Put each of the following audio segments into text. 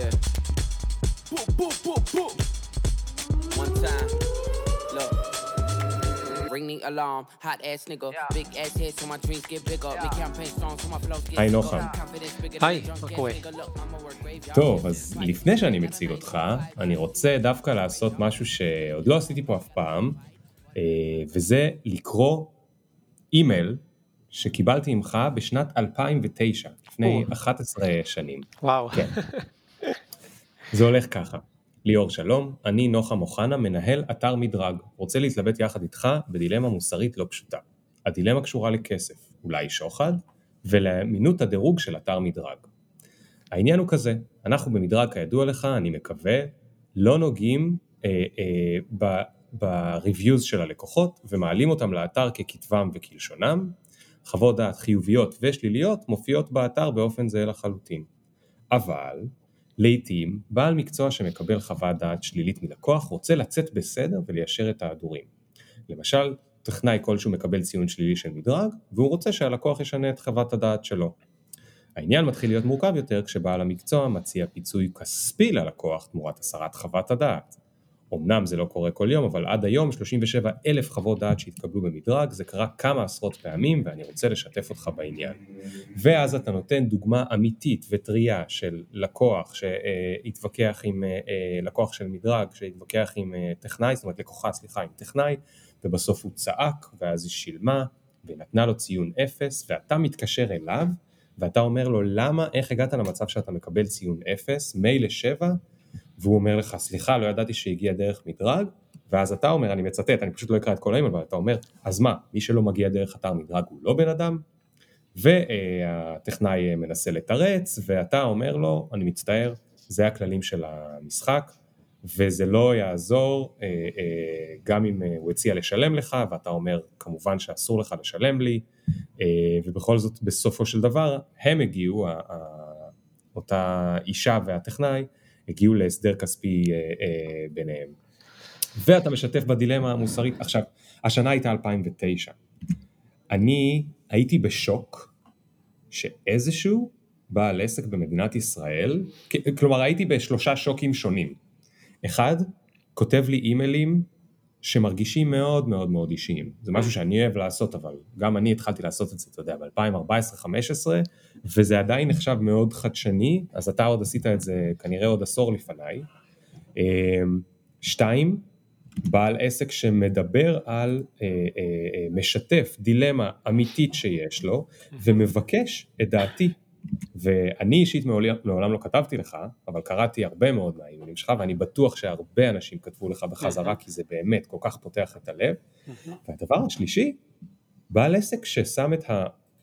Yeah. Boop, boop, boop, boop. One time. Look. היי. נוחם. היי, a drunk מה קורה? טוב, אז לפני שאני מציג אותך, אני רוצה דווקא לעשות משהו שעוד לא עשיתי פה אף פעם, אה, וזה לקרוא אימייל שקיבלתי ממך בשנת 2009, לפני או. 11 שנים. וואו. כן. זה הולך ככה. ליאור שלום, אני נוחם אוחנה, מנהל אתר מדרג. רוצה להתלבט יחד איתך בדילמה מוסרית לא פשוטה. הדילמה קשורה לכסף, אולי שוחד, ולאמינות הדירוג של אתר מדרג. העניין הוא כזה, אנחנו במדרג כידוע לך, אני מקווה, לא נוגעים אה, אה, ב- ב-reviews של הלקוחות ומעלים אותם לאתר ככתבם וכלשונם. חוות דעת חיוביות ושליליות מופיעות באתר באופן זהה לחלוטין. אבל לעתים בעל מקצוע שמקבל חוות דעת שלילית מלקוח רוצה לצאת בסדר וליישר את ההדורים. למשל, טכנאי כלשהו מקבל ציון שלילי של מדרג והוא רוצה שהלקוח ישנה את חוות הדעת שלו. העניין מתחיל להיות מורכב יותר כשבעל המקצוע מציע פיצוי כספי ללקוח תמורת הסרת חוות הדעת. אמנם זה לא קורה כל יום, אבל עד היום 37 אלף חוות דעת שהתקבלו במדרג, זה קרה כמה עשרות פעמים ואני רוצה לשתף אותך בעניין. ואז אתה נותן דוגמה אמיתית וטריה של לקוח שהתווכח עם, אה, אה, לקוח של מדרג שהתווכח עם אה, טכנאי, זאת אומרת לקוחה סליחה עם טכנאי, ובסוף הוא צעק ואז היא שילמה ונתנה לו ציון אפס ואתה מתקשר אליו ואתה אומר לו למה, איך הגעת למצב שאתה מקבל ציון אפס, מילא שבע, והוא אומר לך סליחה לא ידעתי שהגיע דרך מדרג, ואז אתה אומר, אני מצטט, אני פשוט לא אקרא את כל האימייל, אבל אתה אומר, אז מה, מי שלא מגיע דרך אתר מדרג הוא לא בן אדם? והטכנאי מנסה לתרץ, ואתה אומר לו, אני מצטער, זה הכללים של המשחק, וזה לא יעזור, אה, אה, גם אם אה, הוא הציע לשלם לך, ואתה אומר, כמובן שאסור לך לשלם לי, אה, ובכל זאת בסופו של דבר הם הגיעו, אותה אישה והטכנאי, הגיעו להסדר כספי אה, אה, ביניהם. ואתה משתף בדילמה המוסרית. עכשיו, השנה הייתה 2009. אני הייתי בשוק שאיזשהו בעל עסק במדינת ישראל, כלומר הייתי בשלושה שוקים שונים. אחד, כותב לי אימיילים שמרגישים מאוד מאוד מאוד אישיים. זה משהו שאני אוהב לעשות, אבל גם אני התחלתי לעשות את זה, אתה יודע, ב-2014-2015, וזה עדיין נחשב מאוד חדשני, אז אתה עוד עשית את זה כנראה עוד עשור לפניי. אמ, שתיים, בעל עסק שמדבר על, אה, אה, אה, משתף דילמה אמיתית שיש לו, ומבקש את דעתי. ואני אישית מעולם, לא כתבתי לך, אבל קראתי הרבה מאוד מהאימיילים שלך, ואני בטוח שהרבה אנשים כתבו לך בחזרה, כי זה באמת כל כך פותח את הלב. והדבר השלישי, בעל עסק ששם את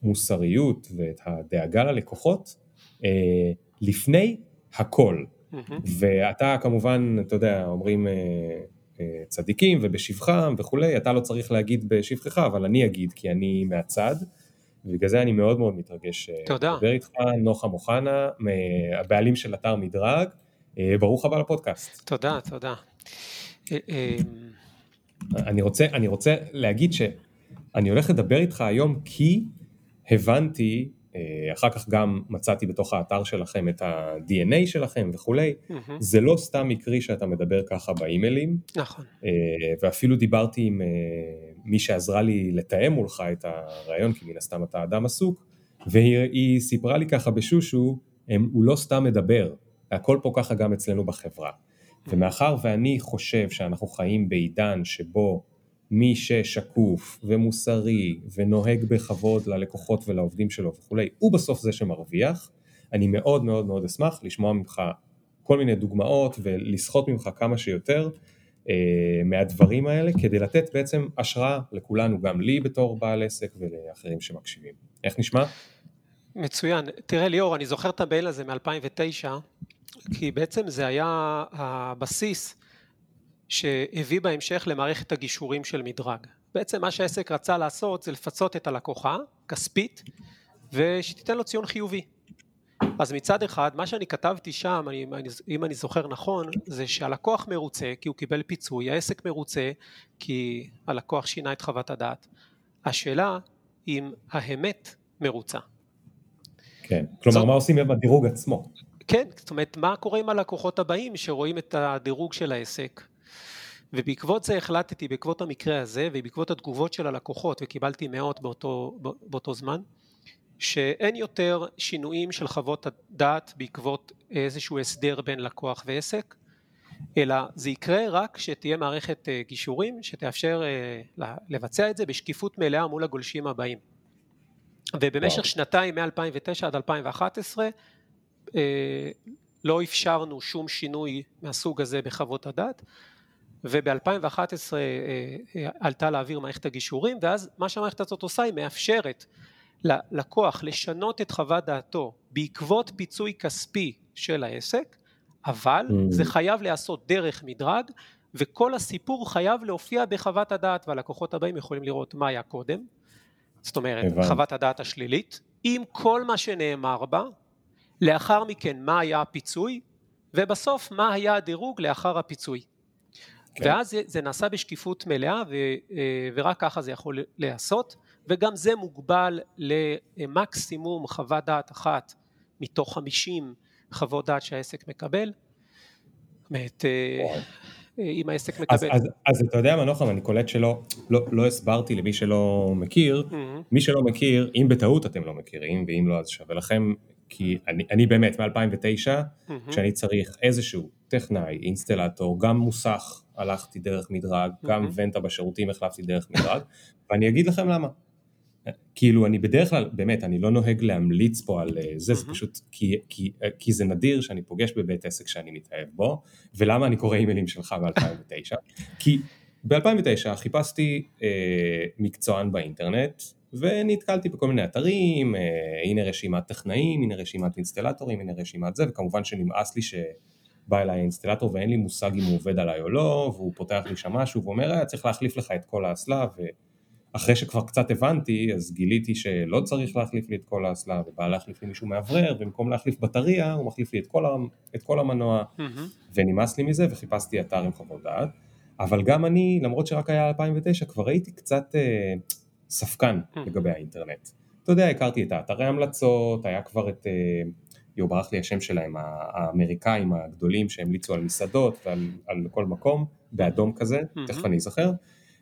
המוסריות ואת הדאגה ללקוחות אה, לפני הכל. ואתה כמובן, אתה יודע, אומרים אה, אה, צדיקים ובשבחם וכולי, אתה לא צריך להגיד בשבחך, אבל אני אגיד כי אני מהצד, ובגלל זה אני מאוד מאוד מתרגש אה. לדבר איתך, נוחם אוחנה, מ- הבעלים של אתר מדרג, אה, ברוך הבא לפודקאסט. תודה, תודה. אה, אני רוצה, אני רוצה להגיד שאני הולך לדבר איתך היום כי הבנתי, אחר כך גם מצאתי בתוך האתר שלכם את ה-DNA שלכם וכולי, מהמם. זה לא סתם מקרי שאתה מדבר ככה באימיילים, נכון. אה, ואפילו דיברתי עם אה, מי שעזרה לי לתאם מולך את הרעיון, כי מן הסתם אתה אדם עסוק, והיא היא סיפרה לי ככה בשושו, הם, הוא לא סתם מדבר, הכל פה ככה גם אצלנו בחברה. ומאחר ואני חושב שאנחנו חיים בעידן שבו מי ששקוף ומוסרי ונוהג בכבוד ללקוחות ולעובדים שלו וכולי, הוא בסוף זה שמרוויח, אני מאוד מאוד מאוד אשמח לשמוע ממך כל מיני דוגמאות ולסחוט ממך כמה שיותר אה, מהדברים האלה כדי לתת בעצם השראה לכולנו, גם לי בתור בעל עסק ולאחרים שמקשיבים. איך נשמע? מצוין. תראה ליאור, אני זוכר את המייל הזה מ-2009, כי בעצם זה היה הבסיס שהביא בהמשך למערכת הגישורים של מדרג. בעצם מה שהעסק רצה לעשות זה לפצות את הלקוחה, כספית, ושתיתן לו ציון חיובי. אז מצד אחד, מה שאני כתבתי שם, אני, אם אני זוכר נכון, זה שהלקוח מרוצה כי הוא קיבל פיצוי, העסק מרוצה כי הלקוח שינה את חוות הדעת. השאלה אם האמת מרוצה. כן. כלומר, זאת- מה עושים עם הדירוג עצמו? כן, זאת אומרת, מה קורה עם הלקוחות הבאים שרואים את הדירוג של העסק? ובעקבות זה החלטתי, בעקבות המקרה הזה ובעקבות התגובות של הלקוחות, וקיבלתי מאות באותו, באותו זמן, שאין יותר שינויים של חוות הדעת בעקבות איזשהו הסדר בין לקוח ועסק, אלא זה יקרה רק כשתהיה מערכת אה, גישורים שתאפשר אה, לבצע את זה בשקיפות מלאה מול הגולשים הבאים. ובמשך וואו. שנתיים מ-2009 עד 2011 אה, לא אפשרנו שום שינוי מהסוג הזה בחוות הדעת וב-2011 עלתה לאוויר מערכת הגישורים ואז מה שהמערכת הזאת עושה היא מאפשרת ללקוח לשנות את חוות דעתו בעקבות פיצוי כספי של העסק אבל mm. זה חייב להיעשות דרך מדרג וכל הסיפור חייב להופיע בחוות הדעת והלקוחות הבאים יכולים לראות מה היה קודם זאת אומרת הבנ. חוות הדעת השלילית עם כל מה שנאמר בה לאחר מכן מה היה הפיצוי ובסוף מה היה הדירוג לאחר הפיצוי כן. ואז זה, זה נעשה בשקיפות מלאה ו, אה, ורק ככה זה יכול להיעשות וגם זה מוגבל למקסימום חוות דעת אחת מתוך 50 חוות דעת שהעסק מקבל. באמת, אה, אם העסק מקבל. אז, אז, אז אתה יודע מה נוחם, אני קולט שלא לא, לא הסברתי למי שלא מכיר, mm-hmm. מי שלא מכיר, אם בטעות אתם לא מכירים, ואם לא אז שווה לכם, כי אני, אני באמת מ-2009, mm-hmm. כשאני צריך איזשהו טכנאי, אינסטלטור, גם מוסך הלכתי דרך מדרג, mm-hmm. גם ונטה בשירותים החלפתי דרך מדרג, ואני אגיד לכם למה. כאילו אני בדרך כלל, באמת, אני לא נוהג להמליץ פה על אה, זה, זה פשוט כי, כי, אה, כי זה נדיר שאני פוגש בבית עסק שאני מתאהב בו, ולמה אני קורא אימיילים שלך ב-2009? כי ב-2009 חיפשתי אה, מקצוען באינטרנט, ונתקלתי בכל מיני אתרים, אה, הנה רשימת טכנאים, הנה רשימת אינסטלטורים, הנה רשימת זה, וכמובן שנמאס לי שבא אליי האינסטלטור ואין לי מושג אם הוא עובד עליי או לא, והוא פותח לי שם משהו ואומר, היה צריך להחליף לך את כל האסלה, ו... אחרי שכבר קצת הבנתי, אז גיליתי שלא צריך להחליף לי את כל האסלה, ובא להחליף לי מישהו מאוורר, ובמקום להחליף בטריה, הוא מחליף לי את כל, את כל המנוע, mm-hmm. ונמאס לי מזה, וחיפשתי אתר עם חוות דעת. אבל גם אני, למרות שרק היה 2009, כבר הייתי קצת אה, ספקן mm-hmm. לגבי האינטרנט. אתה יודע, הכרתי את האתרי המלצות, היה כבר את, אה, יו, ברח לי השם שלהם, האמריקאים הגדולים שהמליצו על מסעדות ועל כל מקום, באדום כזה, mm-hmm. תכף אני אזכר.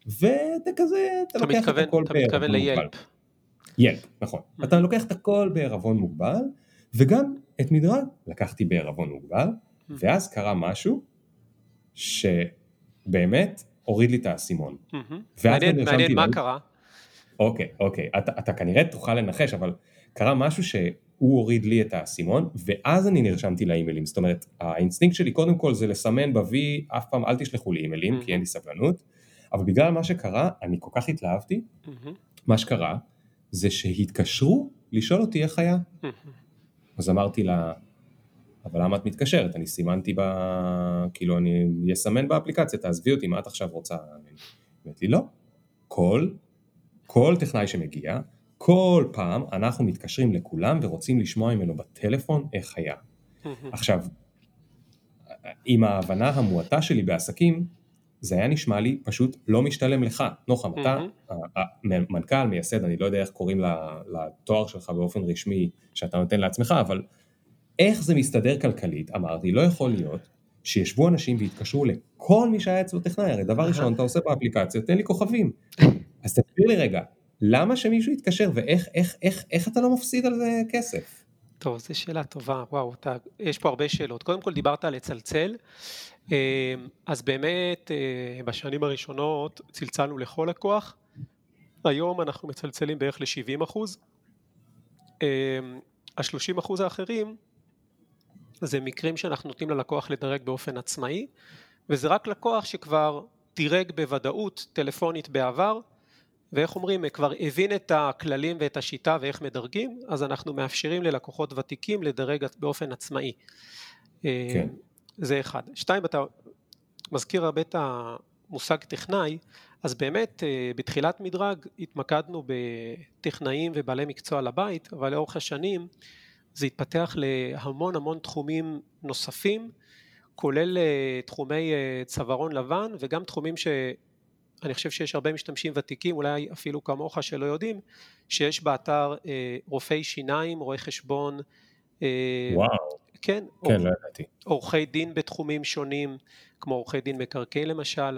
ואתה כזה, אתה לוקח מתכוון, את הכל בערבון מוגבל. ילפ, נכון. Mm-hmm. אתה לוקח את הכל בערבון מוגבל, וגם את מדרג לקחתי בערבון מוגבל, mm-hmm. ואז קרה משהו שבאמת הוריד לי את האסימון. Mm-hmm. מעניין, מעניין מה קרה. אוקיי, אוקיי, אתה, אתה כנראה תוכל לנחש, אבל קרה משהו שהוא הוריד לי את האסימון, ואז אני נרשמתי לאימיילים. זאת אומרת, האינסטינקט שלי קודם כל זה לסמן ב-V, אף פעם אל תשלחו לי אימיילים, mm-hmm. כי אין לי סבלנות. אבל בגלל מה שקרה, אני כל כך התלהבתי, mm-hmm. מה שקרה זה שהתקשרו לשאול אותי איך היה. Mm-hmm. אז אמרתי לה, אבל למה את מתקשרת? אני סימנתי ב... כאילו אני אסמן באפליקציה, תעזבי אותי, מה את עכשיו רוצה? אמרתי לא. כל, כל טכנאי שמגיע, כל פעם אנחנו מתקשרים לכולם ורוצים לשמוע ממנו בטלפון איך היה. עכשיו, עם ההבנה המועטה שלי בעסקים, זה היה נשמע לי פשוט לא משתלם לך. נוחם. אתה מנכ"ל, מייסד, אני לא יודע איך קוראים לתואר שלך באופן רשמי שאתה נותן לעצמך, אבל איך זה מסתדר כלכלית? אמרתי, לא יכול להיות שישבו אנשים והתקשרו לכל מי שהיה אצלו טכנאי, הרי דבר ראשון אתה עושה באפליקציה, תן לי כוכבים. אז תסביר לי רגע, למה שמישהו יתקשר? ואיך איך, איך, איך אתה לא מפסיד על זה כסף? טוב, זו שאלה טובה, וואו, אתה, יש פה הרבה שאלות. קודם כל דיברת על לצלצל, אה, אז באמת אה, בשנים הראשונות צלצלנו לכל לקוח, היום אנחנו מצלצלים בערך ל-70. אחוז, אה, ה-30 אחוז האחרים זה מקרים שאנחנו נותנים ללקוח לדרג באופן עצמאי, וזה רק לקוח שכבר דירג בוודאות טלפונית בעבר, ואיך אומרים, כבר הבין את הכללים ואת השיטה ואיך מדרגים, אז אנחנו מאפשרים ללקוחות ותיקים לדרג באופן עצמאי. כן. זה אחד. שתיים, אתה מזכיר הרבה את המושג טכנאי, אז באמת אה, בתחילת מדרג התמקדנו בטכנאים ובעלי מקצוע לבית, אבל לאורך השנים זה התפתח להמון המון תחומים נוספים, כולל אה, תחומי אה, צווארון לבן וגם תחומים שאני חושב שיש הרבה משתמשים ותיקים, אולי אפילו כמוך שלא יודעים, שיש באתר רופאי שיניים, רואי חשבון, וואו. כן? כן, לא ידעתי. עורכי דין בתחומים שונים, כמו עורכי דין מקרקעי למשל,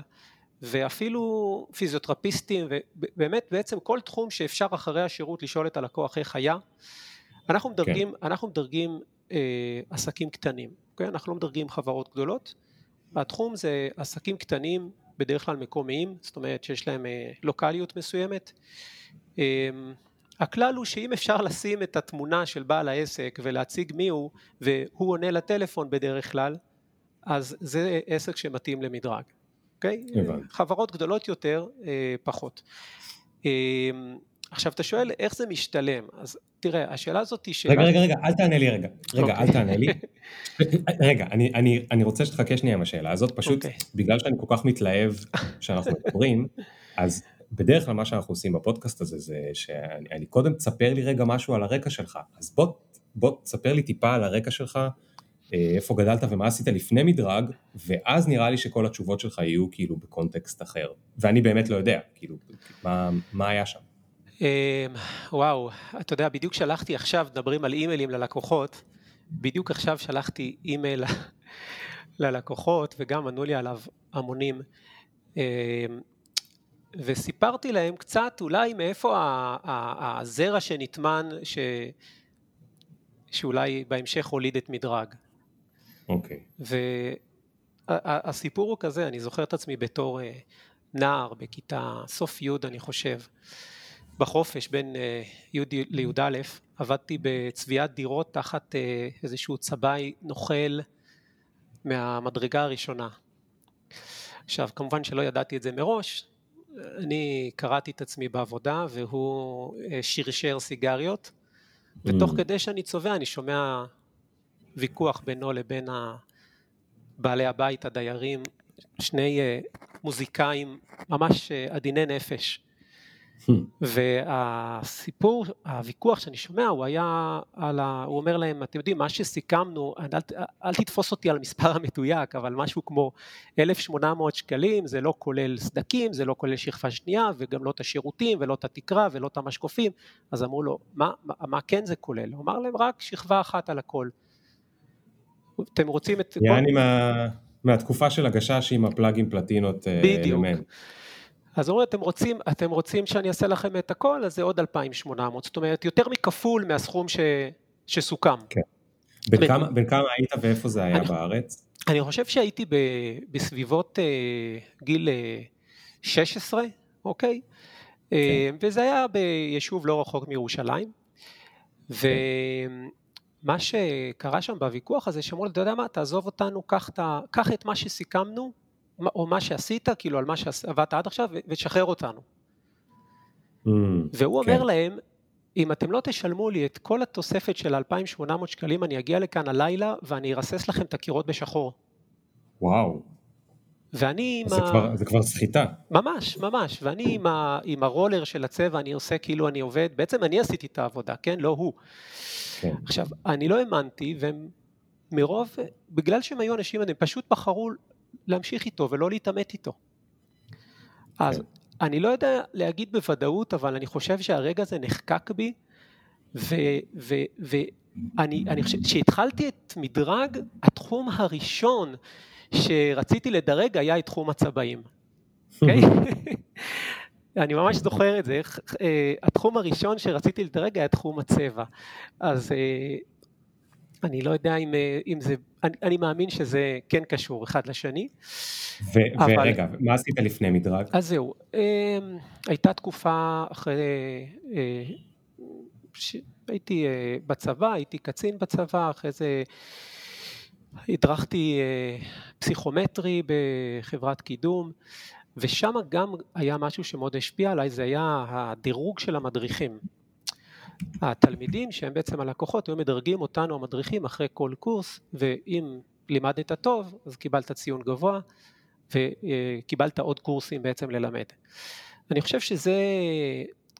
ואפילו פיזיותרפיסטים, ובאמת בעצם כל תחום שאפשר אחרי השירות לשאול את הלקוח איך היה. אנחנו מדרגים, כן. אנחנו מדרגים אה, עסקים קטנים, אוקיי? אנחנו לא מדרגים חברות גדולות. התחום זה עסקים קטנים, בדרך כלל מקומיים, זאת אומרת שיש להם אה, לוקאליות מסוימת. אה, הכלל הוא שאם אפשר לשים את התמונה של בעל העסק ולהציג מי הוא והוא עונה לטלפון בדרך כלל אז זה עסק שמתאים למדרג, אוקיי? Okay? חברות גדולות יותר אה, פחות. אה, עכשיו אתה שואל איך זה משתלם, אז תראה השאלה הזאת היא שאלה... רגע רגע רגע אל תענה לי רגע, רגע okay. אל תענה לי, רגע אני, אני, אני רוצה שתחכה שנייה עם השאלה הזאת פשוט okay. אוקיי. בגלל שאני כל כך מתלהב שאנחנו מדברים אז בדרך כלל מה שאנחנו עושים בפודקאסט הזה זה שאני קודם תספר לי רגע משהו על הרקע שלך, אז בוא, בוא תספר לי טיפה על הרקע שלך, אה, איפה גדלת ומה עשית לפני מדרג, ואז נראה לי שכל התשובות שלך יהיו כאילו בקונטקסט אחר, ואני באמת לא יודע, כאילו, מה, מה היה שם. אמ, וואו, אתה יודע, בדיוק שלחתי עכשיו, מדברים על אימיילים ללקוחות, בדיוק עכשיו שלחתי אימייל ללקוחות וגם ענו לי עליו המונים. אמ, וסיפרתי להם קצת אולי מאיפה הזרע שנטמן ש... שאולי בהמשך הוליד את מדרג. אוקיי. Okay. והסיפור הוא כזה, אני זוכר את עצמי בתור אה, נער בכיתה סוף י' אני חושב, בחופש בין אה, י' לי"א, עבדתי בצביעת דירות תחת אה, איזשהו צבעי נוכל מהמדרגה הראשונה. עכשיו כמובן שלא ידעתי את זה מראש, אני קראתי את עצמי בעבודה והוא אה, שרשר סיגריות ותוך mm. כדי שאני צובע אני שומע ויכוח בינו לבין בעלי הבית, הדיירים, שני מוזיקאים ממש עדיני נפש והסיפור, הוויכוח שאני שומע הוא היה על ה... הוא אומר להם, אתם יודעים, מה שסיכמנו, אל, אל תתפוס אותי על המספר המדויק, אבל משהו כמו 1,800 שקלים, זה לא כולל סדקים, זה לא כולל שכבה שנייה, וגם לא את השירותים, ולא את התקרה, ולא את המשקופים, אז אמרו לו, מה, מה, מה כן זה כולל? הוא אמר להם, רק שכבה אחת על הכל. אתם רוצים את... יעני מה... מהתקופה של הגשש עם הפלאגים פלטינות. אה, בדיוק. אז אומרים אתם רוצים, אתם רוצים שאני אעשה לכם את הכל אז זה עוד 2,800 זאת אומרת יותר מכפול מהסכום ש, שסוכם. כן. בין, בין, כמה, בין כמה היית ואיפה זה היה אני, בארץ? אני חושב שהייתי ב, בסביבות אה, גיל אה, 16 אוקיי? כן. אה, וזה היה ביישוב לא רחוק מירושלים. כן. ומה שקרה שם בוויכוח הזה שאמרו לי אתה יודע מה תעזוב אותנו קח את מה שסיכמנו או מה שעשית, כאילו על מה שעבדת עד עכשיו, ותשחרר אותנו. Mm, והוא כן. אומר להם, אם אתם לא תשלמו לי את כל התוספת של 2,800 שקלים, אני אגיע לכאן הלילה ואני ארסס לכם את הקירות בשחור. וואו. ואני עם זה ה... כבר, זה כבר סחיטה. ממש, ממש. ואני עם, ה... עם הרולר של הצבע, אני עושה כאילו אני עובד, בעצם אני עשיתי את העבודה, כן? לא הוא. כן. עכשיו, אני לא האמנתי, והם מרוב, בגלל שהם היו אנשים, הם פשוט בחרו להמשיך איתו ולא להתעמת איתו. אז כן. אני לא יודע להגיד בוודאות, אבל אני חושב שהרגע הזה נחקק בי, ואני חושב, כשהתחלתי את מדרג, התחום הראשון שרציתי לדרג היה את תחום הצבעים. אוקיי? אני ממש זוכר את זה, uh, התחום הראשון שרציתי לדרג היה תחום הצבע. אז uh, אני לא יודע אם, אה, אם זה, אני, אני מאמין שזה כן קשור אחד לשני. ו, אבל, ורגע, מה עשית לפני מדרג? אז זהו, אמ, הייתה תקופה אחרי, אה, הייתי אה, בצבא, הייתי קצין בצבא, אחרי זה הדרכתי פסיכומטרי בחברת קידום, ושם גם היה משהו שמאוד השפיע עליי, זה היה הדירוג של המדריכים. התלמידים שהם בעצם הלקוחות היו מדרגים אותנו המדריכים אחרי כל קורס ואם לימדת טוב אז קיבלת ציון גבוה וקיבלת עוד קורסים בעצם ללמד. אני חושב שזה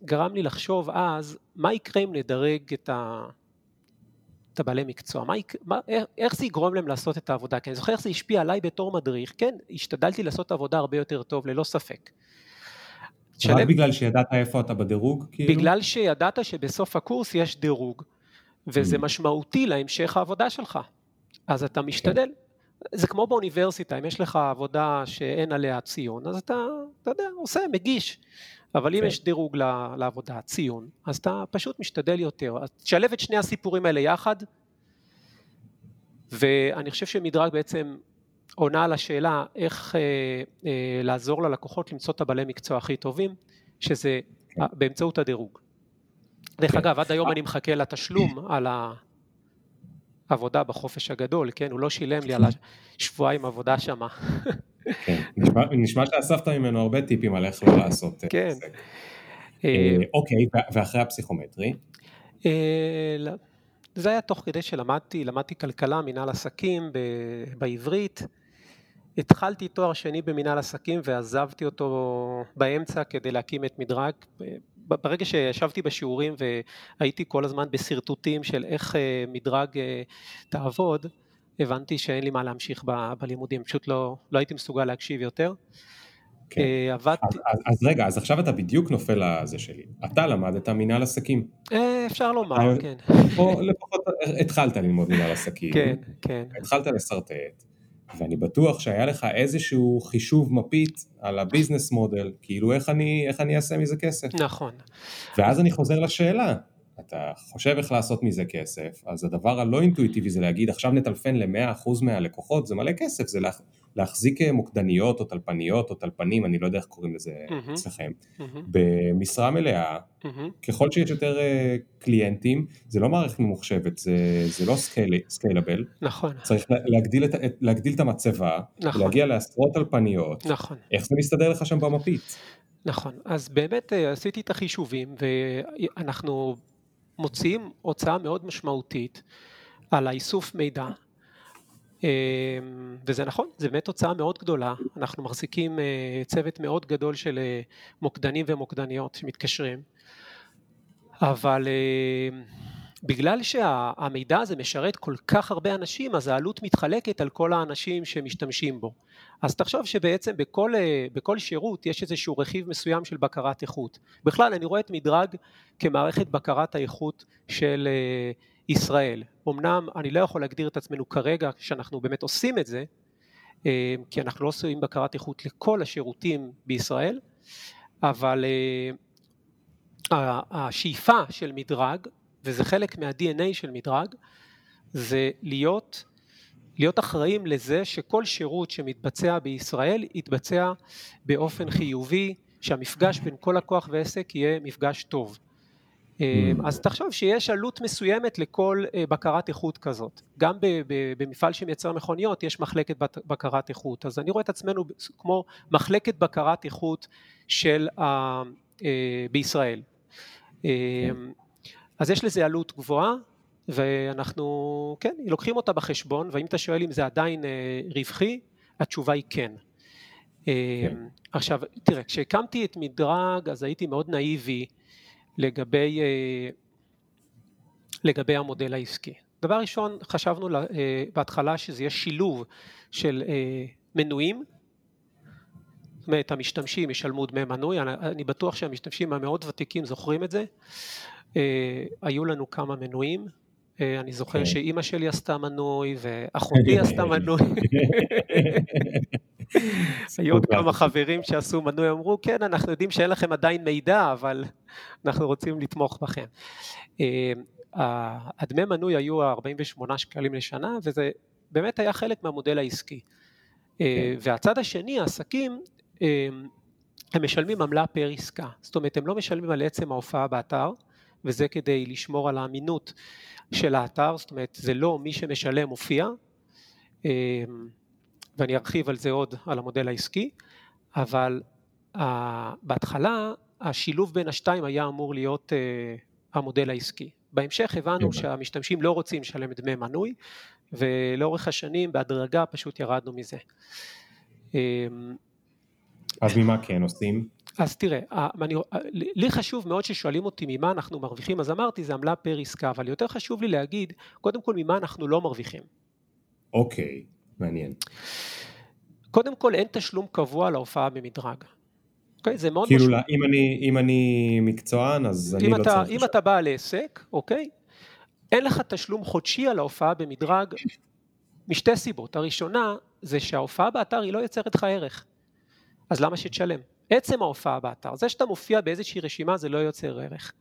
גרם לי לחשוב אז מה יקרה אם נדרג את, ה... את הבעלי מקצוע, מה, מה, איך זה יגרום להם לעשות את העבודה, כי אני זוכר איך זה השפיע עליי בתור מדריך, כן, השתדלתי לעשות את העבודה הרבה יותר טוב ללא ספק. רק בגלל שידעת איפה אתה בדירוג? כאילו? בגלל שידעת שבסוף הקורס יש דירוג, וזה mm. משמעותי להמשך העבודה שלך. אז אתה משתדל. זה כמו באוניברסיטה, אם יש לך עבודה שאין עליה ציון, אז אתה, אתה יודע, עושה, מגיש. אבל אם כן. יש דירוג לעבודה, ציון, אז אתה פשוט משתדל יותר. אז תשלב את שני הסיפורים האלה יחד, ואני חושב שמדרג בעצם עונה על השאלה איך אה, אה, לעזור ללקוחות למצוא את הבעלי מקצוע הכי טובים, שזה כן. באמצעות הדירוג. דרך כן. אגב, עד היום אני מחכה לתשלום על העבודה בחופש הגדול, כן? הוא לא שילם לי על השבועיים עבודה שמה. כן, נשמע, נשמע שאספת ממנו הרבה טיפים על איך לא לעשות. אה, כן. אה, אוקיי, ואחרי הפסיכומטרי? זה היה תוך כדי שלמדתי, למדתי כלכלה, מנהל עסקים בעברית. התחלתי תואר שני במנהל עסקים ועזבתי אותו באמצע כדי להקים את מדרג. ברגע שישבתי בשיעורים והייתי כל הזמן בשרטוטים של איך אה, מדרג אה, תעבוד, הבנתי שאין לי מה להמשיך בלימודים, פשוט לא, לא הייתי מסוגל להקשיב יותר. כן. אה, עבדתי... אז, אז, אז רגע, אז עכשיו אתה בדיוק נופל לזה שלי. אתה למדת מנהל עסקים. אפשר לומר, כן. או לפחות התחלת ללמוד מנהל עסקים. כן, כן. התחלת לשרטט. ואני בטוח שהיה לך איזשהו חישוב מפית על הביזנס מודל, כאילו איך אני, איך אני אעשה מזה כסף. נכון. ואז אני חוזר לשאלה, אתה חושב איך לעשות מזה כסף, אז הדבר הלא אינטואיטיבי זה להגיד עכשיו נטלפן ל-100% מהלקוחות, זה מלא כסף, זה לה, להחזיק מוקדניות או טלפניות או טלפנים, אני לא יודע איך קוראים לזה mm-hmm. אצלכם, mm-hmm. במשרה מלאה, mm-hmm. ככל שיש יותר uh, קליינטים, זה לא מערכת ממוחשבת, זה, זה לא סקיילבל, נכון. צריך להגדיל את, להגדיל את המצבה, נכון. להגיע לעשרות טלפניות, נכון. איך זה מסתדר לך שם במפית? נכון, אז באמת אה, עשיתי את החישובים ואנחנו מוציאים הוצאה מאוד משמעותית על האיסוף מידע וזה נכון, זו באמת הוצאה מאוד גדולה, אנחנו מחזיקים אה, צוות מאוד גדול של אה, מוקדנים ומוקדניות שמתקשרים, אבל אה, בגלל שהמידע הזה משרת כל כך הרבה אנשים, אז העלות מתחלקת על כל האנשים שמשתמשים בו. אז תחשוב שבעצם בכל, בכל שירות יש איזשהו רכיב מסוים של בקרת איכות. בכלל אני רואה את מדרג כמערכת בקרת האיכות של ישראל. אמנם אני לא יכול להגדיר את עצמנו כרגע שאנחנו באמת עושים את זה, אה, כי אנחנו לא עושים בקרת איכות לכל השירותים בישראל, אבל אה, השאיפה של מדרג, וזה חלק מה-DNA של מדרג, זה להיות, להיות אחראים לזה שכל שירות שמתבצע בישראל יתבצע באופן חיובי, שהמפגש בין כל לקוח ועסק יהיה מפגש טוב. אמ, mm. אז תחשוב שיש עלות מסוימת לכל אה, בקרת איכות כזאת. גם במפעל שמייצר מכוניות יש מחלקת בקרת איכות, אז אני רואה את עצמנו כמו מחלקת בקרת איכות של ה... אה, בישראל. אמ, אז יש לזה עלות גבוהה ואנחנו, כן, לוקחים אותה בחשבון, ואם אתה שואל אם זה עדיין אה, רווחי, התשובה היא כן. אמ, כן. עכשיו, תראה, כשהקמתי את מדרג אז הייתי מאוד נאיבי לגבי, אה, לגבי המודל העסקי. דבר ראשון, חשבנו אה, בהתחלה שזה יהיה שילוב של אה, מנויים, זאת אומרת המשתמשים ישלמו דמי מנוי, אני, אני בטוח שהמשתמשים המאוד ותיקים זוכרים את זה, היו לנו כמה מנויים, אני זוכר. כן. שאימא שלי עשתה מנוי ואחותי עשתה מנוי היו עוד כמה חברים שעשו מנוי, אמרו כן אנחנו יודעים שאין לכם עדיין מידע אבל אנחנו רוצים לתמוך בכם. אה, הדמי מנוי היו 48 שקלים לשנה וזה באמת היה חלק מהמודל העסקי. אה, כן. והצד השני העסקים אה, הם משלמים עמלה פר עסקה, זאת אומרת הם לא משלמים על עצם ההופעה באתר וזה כדי לשמור על האמינות של האתר, זאת אומרת זה לא מי שמשלם מופיע ואני ארחיב על זה עוד, על המודל העסקי, אבל uh, בהתחלה השילוב בין השתיים היה אמור להיות uh, המודל העסקי. בהמשך הבנו שהמשתמשים לא רוצים לשלם דמי מנוי, ולאורך השנים בהדרגה פשוט ירדנו מזה. אמ, אז ממה כן עושים? אז תראה, אני, לי חשוב מאוד ששואלים אותי ממה אנחנו מרוויחים, אז אמרתי זה עמלה פר עסקה, אבל יותר חשוב לי להגיד, קודם כל ממה אנחנו לא מרוויחים. אוקיי. מעניין. קודם כל אין תשלום קבוע להופעה במדרג. אוקיי? זה מאוד כאילו משמעות. אם אני, אם אני מקצוען אז אני לא אתה, צריך... אם אתה בעל עסק, אוקיי? אין לך תשלום חודשי על ההופעה במדרג משתי סיבות. הראשונה זה שההופעה באתר היא לא יוצרת לך ערך. אז למה שתשלם? עצם ההופעה באתר, זה שאתה מופיע באיזושהי רשימה זה לא יוצר ערך.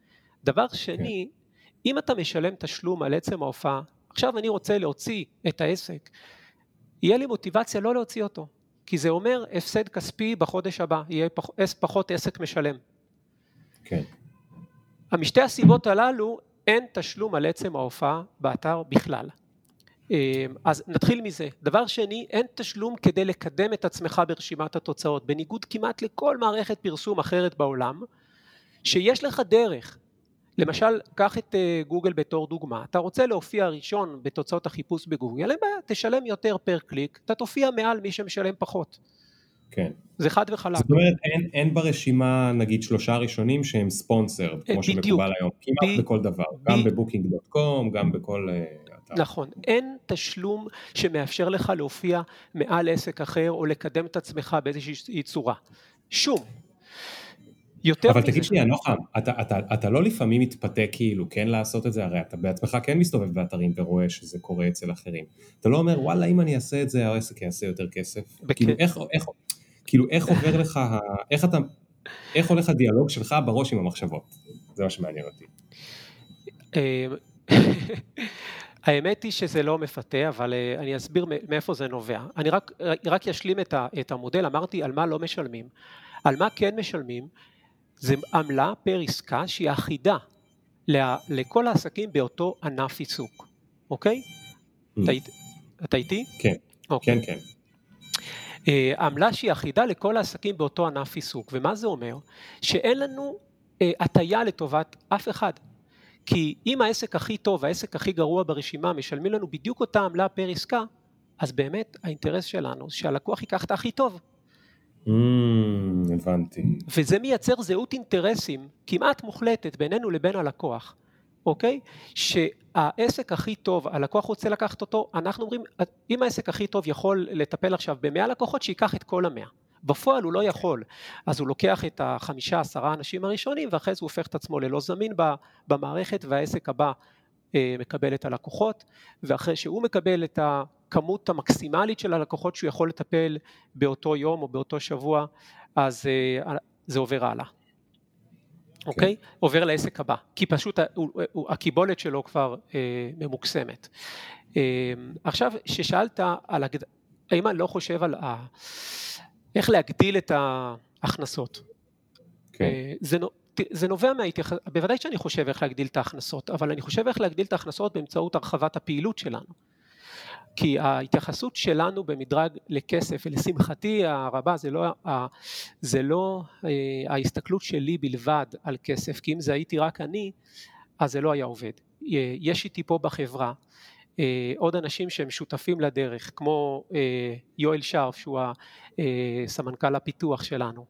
דבר שני, כן. אם אתה משלם תשלום על עצם ההופעה, עכשיו אני רוצה להוציא את העסק, יהיה לי מוטיבציה לא להוציא אותו, כי זה אומר הפסד כספי בחודש הבא, יהיה פח, פחות עסק משלם. כן. משתי הסיבות הללו אין תשלום על עצם ההופעה באתר בכלל. אה, אז נתחיל מזה. דבר שני, אין תשלום כדי לקדם את עצמך ברשימת התוצאות, בניגוד כמעט לכל מערכת פרסום אחרת בעולם, שיש לך דרך. למשל, קח את אה, גוגל בתור דוגמה, אתה רוצה להופיע ראשון בתוצאות החיפוש בגוגל, אין בעיה, תשלם יותר per click, אתה תופיע מעל מי שמשלם פחות. כן. זה חד וחלק. זאת אומרת, אין, אין ברשימה נגיד שלושה ראשונים שהם sponsored, כמו בדיוק. שמקובל היום, כמעט ב- בכל דבר, ב- גם בבוקינג דוט קום, גם בכל... אתר. נכון, אין תשלום שמאפשר לך להופיע מעל עסק אחר או לקדם את עצמך באיזושהי צורה. שום. יותר אבל תגיד שנייה, נוחם, אתה, אתה, אתה לא לפעמים מתפתה כאילו כן לעשות את זה, הרי אתה בעצמך כן מסתובב באתרים ורואה שזה קורה אצל אחרים. אתה לא אומר, וואלה, אם אני אעשה את זה, העסק יעשה יותר כסף. בכ... כאילו, איך, איך, כאילו, איך עובר לך, איך אתה, איך הולך הדיאלוג שלך בראש עם המחשבות? זה מה שמעניין אותי. אה, האמת היא שזה לא מפתה, אבל אה, אני אסביר מאיפה זה נובע. אני רק, רק אשלים את המודל, אמרתי על מה לא משלמים. על מה כן משלמים? זה עמלה פר עסקה שהיא אחידה לכל העסקים באותו ענף עיסוק, אוקיי? Mm. אתה איתי? כן, אוקיי. כן, כן. אה, עמלה שהיא אחידה לכל העסקים באותו ענף עיסוק, ומה זה אומר? שאין לנו אה, הטיה לטובת אף אחד. כי אם העסק הכי טוב, העסק הכי גרוע ברשימה, משלמים לנו בדיוק אותה עמלה פר עסקה, אז באמת האינטרס שלנו שהלקוח ייקח את הכי טוב. Mm, הבנתי. וזה מייצר זהות אינטרסים כמעט מוחלטת בינינו לבין הלקוח, אוקיי? שהעסק הכי טוב, הלקוח רוצה לקחת אותו, אנחנו אומרים, אם העסק הכי טוב יכול לטפל עכשיו במאה לקוחות, שייקח את כל המאה. בפועל הוא לא יכול, אז הוא לוקח את החמישה עשרה אנשים הראשונים ואחרי זה הוא הופך את עצמו ללא זמין במערכת והעסק הבא אה, מקבל את הלקוחות ואחרי שהוא מקבל את הכמות המקסימלית של הלקוחות שהוא יכול לטפל באותו יום או באותו שבוע אז אה, זה עובר הלאה כן. אוקיי? Okay. עובר לעסק הבא, כי פשוט הקיבולת שלו כבר אה, ממוקסמת. אה, עכשיו, ששאלת על, הגד... האם אני לא חושב על ה... איך להגדיל את ההכנסות. כן. אה, זה, זה נובע מההתייחסות, בוודאי שאני חושב איך להגדיל את ההכנסות, אבל אני חושב איך להגדיל את ההכנסות באמצעות הרחבת הפעילות שלנו. כי ההתייחסות שלנו במדרג לכסף, ולשמחתי הרבה זה לא, זה לא אה, ההסתכלות שלי בלבד על כסף, כי אם זה הייתי רק אני, אז זה לא היה עובד. יש איתי פה בחברה אה, עוד אנשים שהם שותפים לדרך, כמו אה, יואל שרף שהוא הסמנכ"ל הפיתוח שלנו,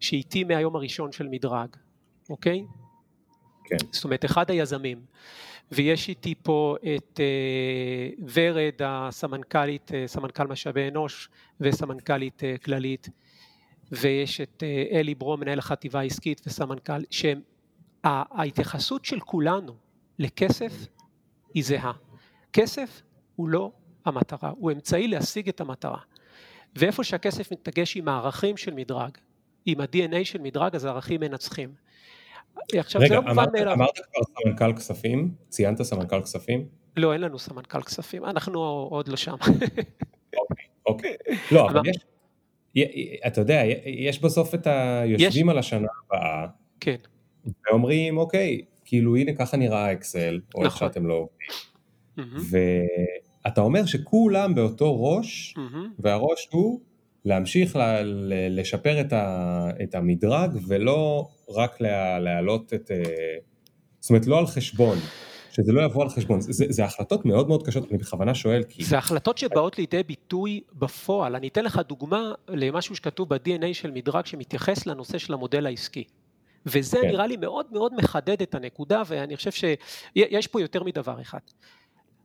שאיתי מהיום הראשון של מדרג, אוקיי? כן. זאת אומרת אחד היזמים, ויש איתי פה את אה, ורד הסמנכ"לית, סמנכ"ל משאבי אנוש וסמנכ"לית כללית, ויש את אלי ברום מנהל החטיבה העסקית וסמנכ"ל, שההתייחסות של כולנו לכסף היא זהה. כסף הוא לא המטרה, הוא אמצעי להשיג את המטרה. ואיפה שהכסף מתנגש עם הערכים של מדרג, עם ה-DNA של מדרג, אז הערכים מנצחים. עכשיו רגע, זה לא מובן מאליו. אמרת כבר סמנכ"ל כספים? ציינת סמנכ"ל כספים? לא, אין לנו סמנכ"ל כספים, אנחנו עוד לא שם. אוקיי, אוקיי. לא, אבל יש, אתה יודע, יש בסוף את היושבים על השנה הבאה, כן. ואומרים, אוקיי, כאילו הנה ככה נראה האקסל, או איך נכון. שאתם לא עובדים. ואתה אומר שכולם באותו ראש, והראש הוא להמשיך לשפר את המדרג ולא רק להעלות את, אה, זאת אומרת לא על חשבון, שזה לא יבוא על חשבון, זה, זה החלטות מאוד מאוד קשות, אני בכוונה שואל כי... זה החלטות שבאות לידי ביטוי בפועל, אני אתן לך דוגמה למשהו שכתוב ב-DNA של מדרג שמתייחס לנושא של המודל העסקי. וזה כן. נראה לי מאוד מאוד מחדד את הנקודה ואני חושב שיש פה יותר מדבר אחד.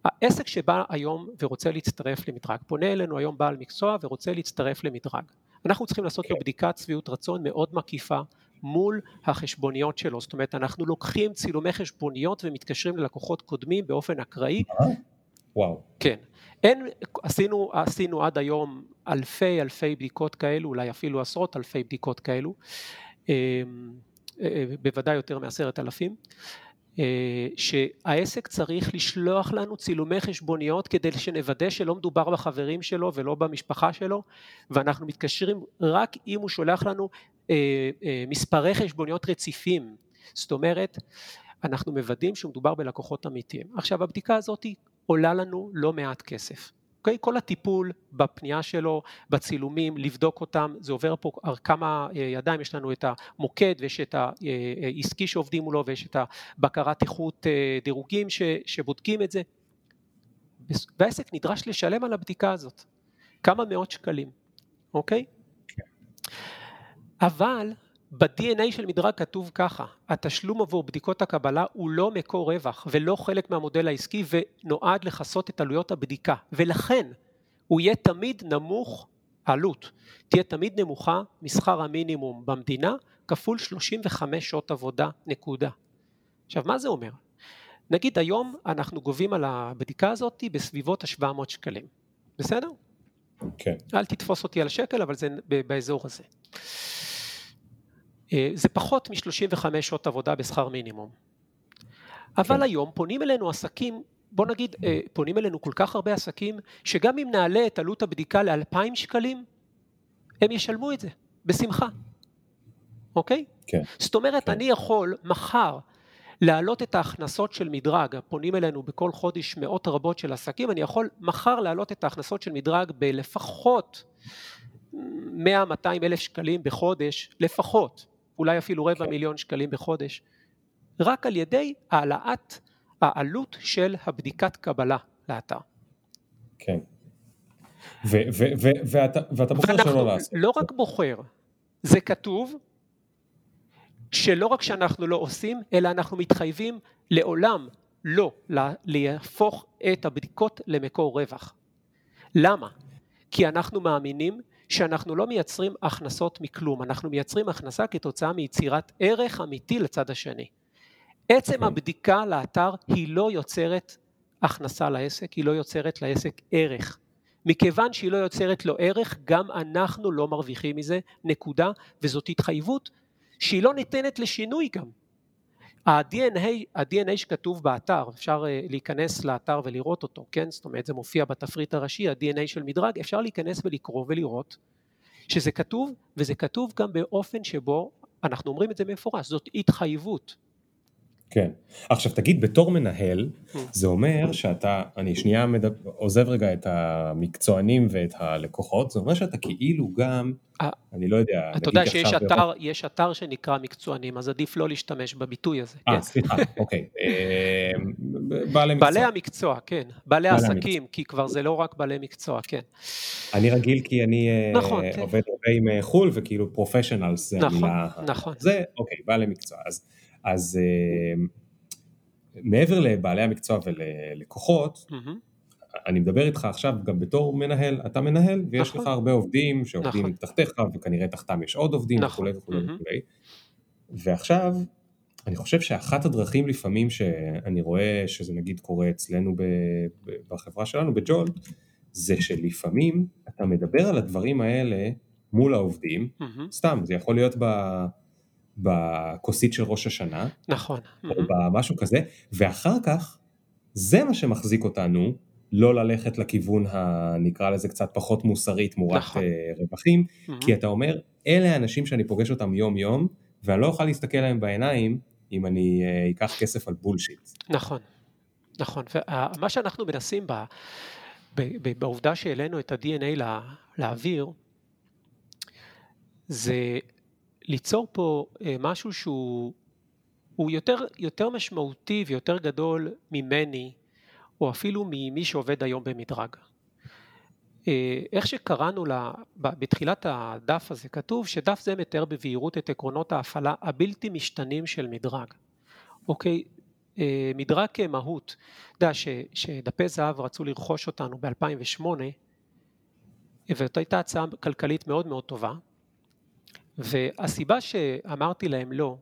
העסק שבא היום ורוצה להצטרף למדרג, פונה אלינו היום בעל מקצוע ורוצה להצטרף למדרג. אנחנו צריכים לעשות לו כן. בדיקת שביעות רצון מאוד מקיפה מול החשבוניות שלו, זאת אומרת אנחנו לוקחים צילומי חשבוניות ומתקשרים ללקוחות קודמים באופן אקראי וואו. כן. אין, עשינו, עשינו עד היום אלפי אלפי בדיקות כאלו, אולי אפילו עשרות אלפי בדיקות כאלו, אה, אה, בוודאי יותר מעשרת אלפים, אה, שהעסק צריך לשלוח לנו צילומי חשבוניות כדי שנוודא שלא מדובר בחברים שלו ולא במשפחה שלו, ואנחנו מתקשרים רק אם הוא שולח לנו מספרי חשבוניות רציפים. זאת אומרת, אנחנו מוודאים שמדובר בלקוחות אמיתיים. עכשיו הבדיקה הזאת עולה לנו לא מעט כסף. אוקיי? כל הטיפול בפנייה שלו, בצילומים, לבדוק אותם, זה עובר פה כמה אה, ידיים, יש לנו את המוקד ויש את העסקי שעובדים מולו ויש את הבקרת איכות אה, דירוגים ש, שבודקים את זה. והעסק נדרש לשלם על הבדיקה הזאת כמה מאות שקלים, אוקיי? כן. אבל ב-DNA של מדרג כתוב ככה, התשלום עבור בדיקות הקבלה הוא לא מקור רווח ולא חלק מהמודל העסקי ונועד לכסות את עלויות הבדיקה ולכן הוא יהיה תמיד נמוך, העלות תהיה תמיד נמוכה משכר המינימום במדינה כפול 35 שעות עבודה נקודה. עכשיו מה זה אומר? נגיד היום אנחנו גובים על הבדיקה הזאת בסביבות ה-700 שקלים, בסדר? כן. אל תתפוס אותי על שקל אבל זה באזור הזה. אה, זה פחות מ-35 שעות עבודה בשכר מינימום. אבל כן. היום פונים אלינו עסקים, בוא נגיד, אה, פונים אלינו כל כך הרבה עסקים, שגם אם נעלה את עלות הבדיקה ל-2,000 שקלים, הם ישלמו את זה, בשמחה, אוקיי? כן. זאת אומרת, כן. אני יכול מחר להעלות את ההכנסות של מדרג, פונים אלינו בכל חודש מאות רבות של עסקים, אני יכול מחר להעלות את ההכנסות של מדרג בלפחות 100-200 אלף שקלים בחודש, לפחות. אולי אפילו רבע כן. מיליון שקלים בחודש, רק על ידי העלאת העלות של הבדיקת קבלה לאתר. כן. ואתה, ואתה בוחר שלא לעשות. לא רק בוחר, זה כתוב שלא רק שאנחנו לא עושים, אלא אנחנו מתחייבים לעולם לא להפוך את הבדיקות למקור רווח. למה? כי אנחנו מאמינים שאנחנו לא מייצרים הכנסות מכלום, אנחנו מייצרים הכנסה כתוצאה מיצירת ערך אמיתי לצד השני. עצם okay. אוקיי. הבדיקה לאתר היא לא יוצרת הכנסה לעסק, היא לא יוצרת לעסק ערך. מכיוון שהיא לא יוצרת לו ערך, גם אנחנו לא מרוויחים מזה, נקודה, וזאת התחייבות שהיא לא ניתנת לשינוי גם. ה-DNA, ה-DNA שכתוב באתר, אפשר אה, להיכנס לאתר ולראות אותו, כן? זאת אומרת זה מופיע בתפריט הראשי, ה-DNA של מדרג, אפשר להיכנס ולקרוא ולראות שזה כתוב, וזה כתוב גם באופן שבו, אנחנו אומרים את זה במפורש, זאת התחייבות. כן. עכשיו תגיד, בתור מנהל, hmm. זה אומר שאתה, אני שנייה מדבר, עוזב רגע את המקצוענים ואת הלקוחות, זה אומר שאתה כאילו גם, 아, אה, אני לא יודע, אתה יודע שיש אתר, יש אתר שנקרא מקצוענים, אז עדיף לא להשתמש בביטוי הזה. אה, כן? סליחה, אוקיי. אה, בעלי מקצוע. בעלי המקצוע, כן. בעלי עסקים, כי כבר זה לא רק בעלי מקצוע, כן. אני רגיל כי אני נכון, עובד הרבה עם חו"ל, וכאילו פרופשיונלס זה נכון, המילה. נכון. זה, אוקיי, בעלי מקצוע. אז... אז uh, מעבר לבעלי המקצוע וללקוחות, mm-hmm. אני מדבר איתך עכשיו גם בתור מנהל, אתה מנהל ויש נכון. לך הרבה עובדים שעובדים נכון. תחתיך וכנראה תחתם יש עוד עובדים נכון. וכולי וכולי mm-hmm. וכולי. ועכשיו, אני חושב שאחת הדרכים לפעמים שאני רואה שזה נגיד קורה אצלנו בחברה שלנו, בג'ולט, זה שלפעמים אתה מדבר על הדברים האלה מול העובדים, mm-hmm. סתם, זה יכול להיות ב... בכוסית של ראש השנה, נכון, או במשהו כזה, ואחר כך זה מה שמחזיק אותנו לא ללכת לכיוון הנקרא לזה קצת פחות מוסרי תמורת נכון. אה, רווחים, כי אתה אומר, אלה האנשים שאני פוגש אותם יום יום, ואני לא אוכל להסתכל להם בעיניים אם אני אה, אקח כסף על בולשיט. נכון, נכון, ומה שאנחנו מנסים בה, בעובדה שהעלינו את ה-DNA לאוויר, זה ליצור פה אה, משהו שהוא יותר, יותר משמעותי ויותר גדול ממני, או אפילו ממי שעובד היום במדרג. אה, איך שקראנו לה, בתחילת הדף הזה כתוב שדף זה מתאר בבהירות את עקרונות ההפעלה הבלתי משתנים של מדרג. אוקיי, אה, מדרג כמהות, אתה יודע שדפי זהב רצו לרכוש אותנו ב-2008 וזאת הייתה הצעה כלכלית מאוד מאוד טובה והסיבה שאמרתי להם לא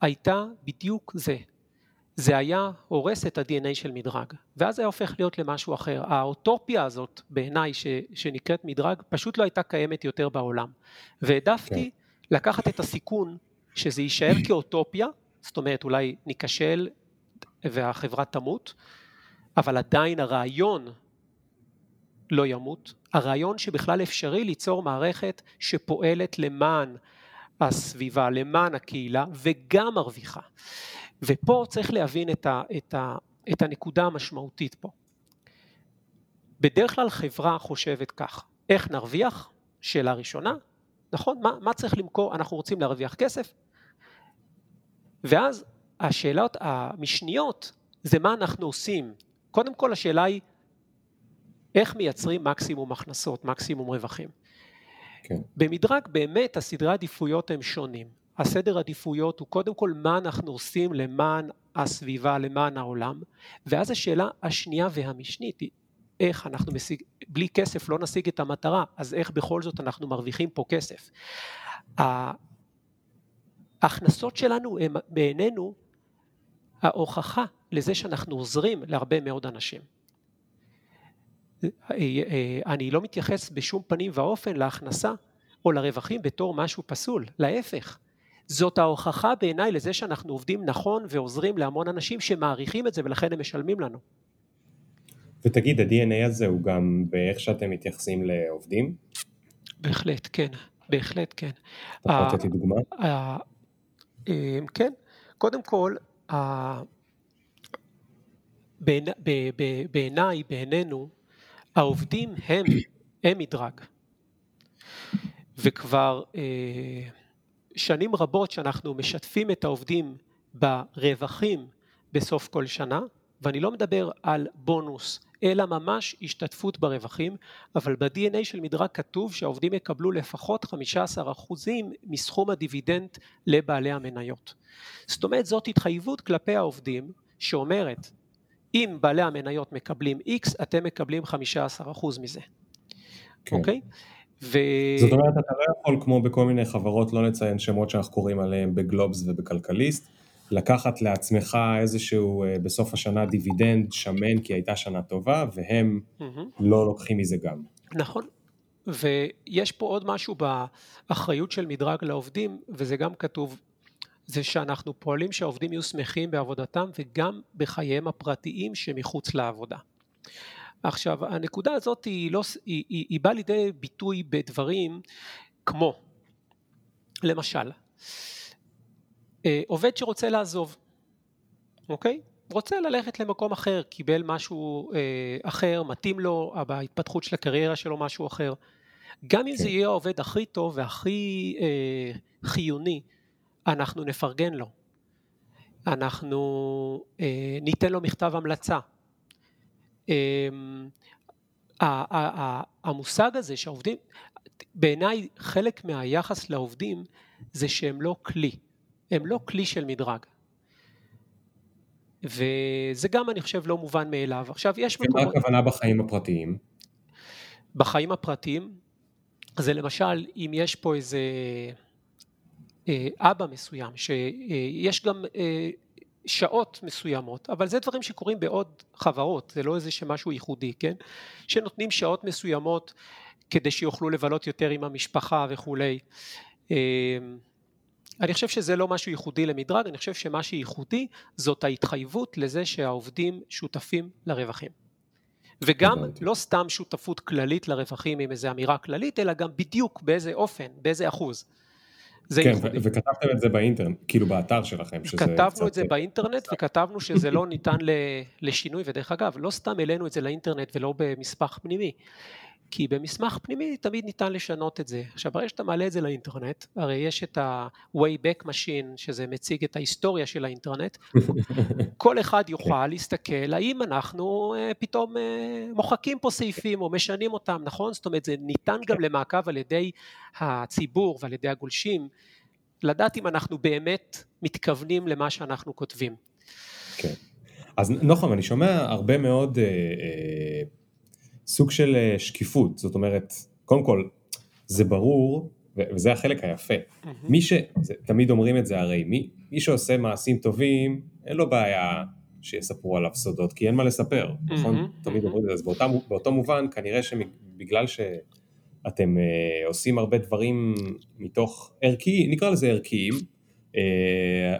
הייתה בדיוק זה, זה היה הורס את ה-DNA של מדרג, ואז היה הופך להיות למשהו אחר. האוטופיה הזאת בעיניי ש, שנקראת מדרג פשוט לא הייתה קיימת יותר בעולם. והעדפתי כן. לקחת את הסיכון שזה יישאר כאוטופיה, זאת אומרת אולי ניכשל והחברה תמות, אבל עדיין הרעיון לא ימות, הרעיון שבכלל אפשרי ליצור מערכת שפועלת למען הסביבה, למען הקהילה וגם מרוויחה. ופה צריך להבין את, ה, את, ה, את הנקודה המשמעותית פה. בדרך כלל חברה חושבת כך, איך נרוויח? שאלה ראשונה, נכון? מה, מה צריך למכור? אנחנו רוצים להרוויח כסף? ואז השאלות המשניות זה מה אנחנו עושים. קודם כל השאלה היא איך מייצרים מקסימום הכנסות, מקסימום רווחים. כן. במדרג באמת הסדרי עדיפויות הם שונים. הסדר עדיפויות הוא קודם כל מה אנחנו עושים למען הסביבה, למען העולם, ואז השאלה השנייה והמשנית היא איך אנחנו משיג, בלי כסף לא נשיג את המטרה, אז איך בכל זאת אנחנו מרוויחים פה כסף. ההכנסות שלנו הם בעינינו ההוכחה לזה שאנחנו עוזרים להרבה מאוד אנשים. אני לא מתייחס בשום פנים ואופן להכנסה או לרווחים בתור משהו פסול, להפך. זאת ההוכחה בעיניי לזה שאנחנו עובדים נכון ועוזרים להמון אנשים שמעריכים את זה ולכן הם משלמים לנו. ותגיד, ה-DNA הזה הוא גם באיך שאתם מתייחסים לעובדים? בהחלט, כן, בהחלט כן. אתה יכול לתת לי דוגמה? אמ, כן, קודם כל, בעיניי, בעינינו, העובדים הם, הם מדרג. וכבר אה, שנים רבות שאנחנו משתפים את העובדים ברווחים בסוף כל שנה, ואני לא מדבר על בונוס, אלא ממש השתתפות ברווחים, אבל ב-DNA של מדרג כתוב שהעובדים יקבלו לפחות 15% מסכום הדיבידנד לבעלי המניות. זאת אומרת זאת התחייבות כלפי העובדים שאומרת אם בעלי המניות מקבלים X אתם מקבלים 15% מזה, כן. אוקיי? ו... זאת אומרת אתה לא יכול כמו בכל מיני חברות לא לציין שמות שאנחנו קוראים עליהם בגלובס ובכלכליסט לקחת לעצמך איזשהו אה, בסוף השנה דיבידנד שמן כי הייתה שנה טובה והם mm-hmm. לא לוקחים מזה גם. נכון, ויש פה עוד משהו באחריות של מדרג לעובדים וזה גם כתוב זה שאנחנו פועלים שהעובדים יהיו שמחים בעבודתם וגם בחייהם הפרטיים שמחוץ לעבודה. עכשיו הנקודה הזאת היא, לא, היא, היא, היא באה לידי ביטוי בדברים כמו למשל אה, עובד שרוצה לעזוב, אוקיי? רוצה ללכת למקום אחר, קיבל משהו אה, אחר, מתאים לו, בהתפתחות של הקריירה שלו משהו אחר. גם אם זה כן. יהיה העובד הכי טוב והכי אה, חיוני, אנחנו נפרגן לו. אנחנו אה, ניתן לו מכתב המלצה. אה, המושג הזה שהעובדים, בעיניי חלק מהיחס לעובדים זה שהם לא כלי. הם לא כלי של מדרג. וזה גם אני חושב לא מובן מאליו. עכשיו יש מקומות... ומה הכוונה בחיים הפרטיים? בחיים הפרטיים זה למשל אם יש פה איזה אה, אבא מסוים שיש גם אה, שעות מסוימות אבל זה דברים שקורים בעוד חברות זה לא איזה שמשהו ייחודי כן שנותנים שעות מסוימות כדי שיוכלו לבלות יותר עם המשפחה וכולי אה, אני חושב שזה לא משהו ייחודי למדרג, אני חושב שמה שייחודי זאת ההתחייבות לזה שהעובדים שותפים לרווחים. וגם לא סתם שותפות כללית לרווחים עם איזו אמירה כללית, אלא גם בדיוק באיזה אופן, באיזה אחוז. זה כן, ייחודי. וכתבתם את זה באינטרנט, כאילו באתר שלכם. כתבנו קצת... את זה באינטרנט וכתבנו שזה לא ניתן לשינוי, ודרך אגב, לא סתם העלינו את זה לאינטרנט ולא במסמך פנימי, כי במסמך פנימי תמיד ניתן לשנות את זה. עכשיו ברגע שאתה מעלה את זה לאינטרנט, הרי יש את ה-Wayback Machine שזה מציג את ההיסטוריה של האינטרנט, כל אחד יוכל להסתכל האם אנחנו uh, פתאום uh, מוחקים פה סעיפים או משנים אותם, נכון? זאת אומרת זה ניתן גם למעקב על ידי הציבור ועל ידי הגולשים, לדעת אם אנחנו באמת מתכוונים למה שאנחנו כותבים. כן. אז נוחם, אני שומע הרבה מאוד... Uh, uh... סוג של אה, שקיפות, זאת אומרת, קודם כל, זה ברור וזה החלק היפה. מי ש... זה, תמיד אומרים את זה הרי, מי, מי שעושה מעשים טובים, אין לו בעיה שיספרו עליו סודות, כי אין מה לספר, נכון? תמיד אומרים את זה. אז באותה, באותו מובן, כנראה שבגלל שאתם uh, עושים הרבה דברים מתוך ערכי, נקרא לזה ערכיים,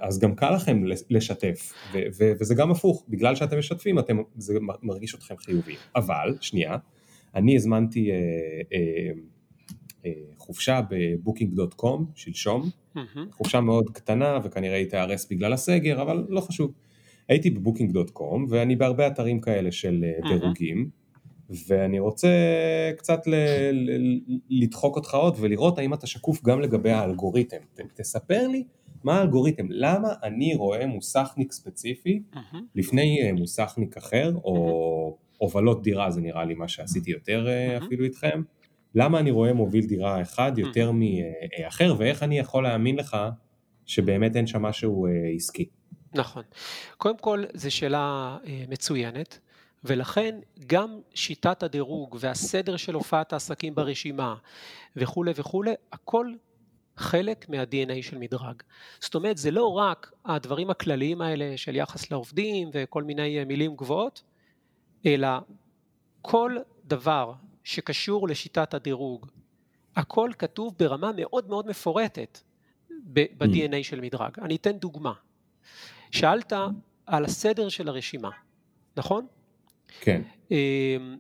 אז גם קל לכם לשתף, ו- ו- וזה גם הפוך, בגלל שאתם משתפים, אתם, זה מרגיש אתכם חיובי. אבל, שנייה, אני הזמנתי... Uh, uh, חופשה בבוקינג.קום שלשום, mm-hmm. חופשה מאוד קטנה וכנראה היא תיהרס בגלל הסגר, אבל לא חשוב. הייתי בבוקינג.קום ואני בהרבה אתרים כאלה של mm-hmm. דירוגים, ואני רוצה קצת ל- ל- לדחוק אותך עוד ולראות האם אתה שקוף גם לגבי האלגוריתם. תספר לי מה האלגוריתם, למה אני רואה מוסכניק ספציפי mm-hmm. לפני מוסכניק אחר, או הובלות דירה זה נראה לי מה שעשיתי יותר mm-hmm. אפילו איתכם. למה אני רואה מוביל דירה אחד יותר מאחר, ואיך אני יכול להאמין לך שבאמת אין שם משהו אה, עסקי. נכון. קודם כל, זו שאלה אה, מצוינת, ולכן גם שיטת הדירוג והסדר של הופעת העסקים ברשימה וכולי וכולי, הכל חלק מה-DNA של מדרג. זאת אומרת, זה לא רק הדברים הכלליים האלה של יחס לעובדים וכל מיני אה, מילים גבוהות, אלא כל דבר שקשור לשיטת הדירוג. הכל כתוב ברמה מאוד מאוד מפורטת ב-DNA של מדרג. אני אתן דוגמה. שאלת על הסדר של הרשימה, נכון? כן. אמ,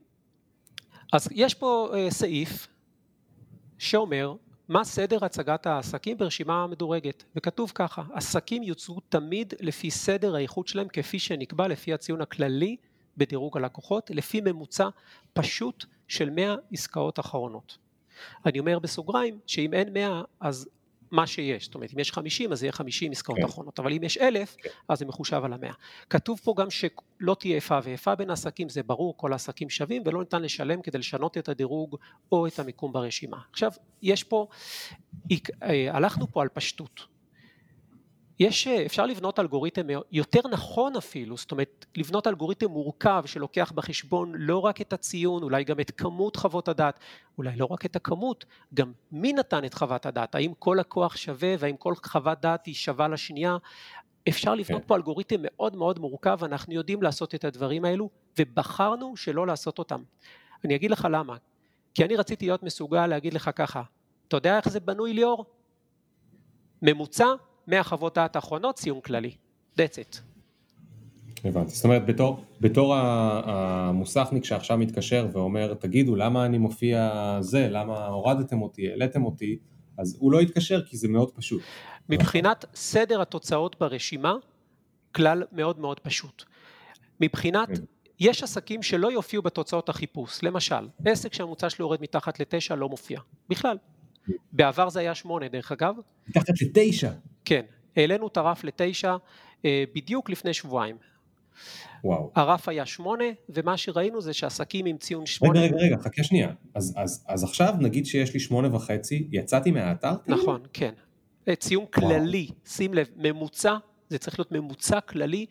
אז יש פה אה, סעיף שאומר מה סדר הצגת העסקים ברשימה מדורגת, וכתוב ככה, עסקים יוצרו תמיד לפי סדר האיכות שלהם כפי שנקבע לפי הציון הכללי בדירוג הלקוחות, לפי ממוצע פשוט של 100 עסקאות אחרונות. אני אומר בסוגריים שאם אין 100 אז מה שיש, זאת אומרת אם יש 50 אז יהיה 50 עסקאות כן. אחרונות, אבל אם יש 1,000 כן. אז זה מחושב על המאה. כתוב פה גם שלא תהיה איפה ואיפה בין העסקים, זה ברור, כל העסקים שווים ולא ניתן לשלם כדי לשנות את הדירוג או את המיקום ברשימה. עכשיו, יש פה, אה, הלכנו פה על פשטות. יש, אה, אפשר לבנות אלגוריתם יותר נכון אפילו, זאת אומרת לבנות אלגוריתם מורכב שלוקח בחשבון לא רק את הציון, אולי גם את כמות חוות הדעת, אולי לא רק את הכמות, גם מי נתן את חוות הדעת, האם כל לקוח שווה והאם כל חוות דעת היא שווה לשנייה, אפשר לבנות כן. פה אלגוריתם מאוד מאוד מורכב, אנחנו יודעים לעשות את הדברים האלו ובחרנו שלא לעשות אותם. אני אגיד לך למה, כי אני רציתי להיות מסוגל להגיד לך ככה, אתה יודע איך זה בנוי ליאור? ממוצע מהחוות דעת האחרונות ציון כללי. That's it. הבנתי, זאת אומרת בתור, בתור המוסכניק שעכשיו מתקשר ואומר תגידו למה אני מופיע זה, למה הורדתם אותי, העליתם אותי, אז הוא לא יתקשר כי זה מאוד פשוט. מבחינת סדר התוצאות ברשימה, כלל מאוד מאוד פשוט. מבחינת, כן. יש עסקים שלא יופיעו בתוצאות החיפוש, למשל, עסק שהממוצע שלו יורד מתחת לתשע לא מופיע, בכלל. כן. בעבר זה היה שמונה דרך אגב. מתחת לתשע? כן, העלינו את הרף לתשע אה, בדיוק לפני שבועיים. וואו. הרף היה שמונה, ומה שראינו זה שעסקים עם ציון שמונה... רגע, רגע, רגע, חכה שנייה. אז, אז, אז עכשיו נגיד שיש לי שמונה וחצי, יצאתי מהאתר? נכון, כן. אה, ציון וואו. כללי, שים לב, ממוצע, זה צריך להיות ממוצע כללי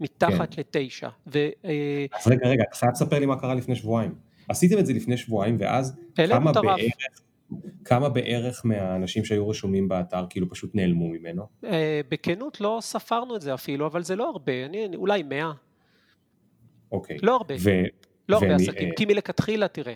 מתחת כן. לתשע. ו, אה, אז רגע, רגע, אתה חייב לספר לי מה קרה לפני שבועיים. עשיתם את זה לפני שבועיים, ואז כמה בערך... כמה בערך מהאנשים שהיו רשומים באתר כאילו פשוט נעלמו ממנו? אה, בכנות לא ספרנו את זה אפילו, אבל זה לא הרבה, אני, אולי 100. אוקיי. לא הרבה. ו... לא הרבה עסקים, כי מלכתחילה תראה,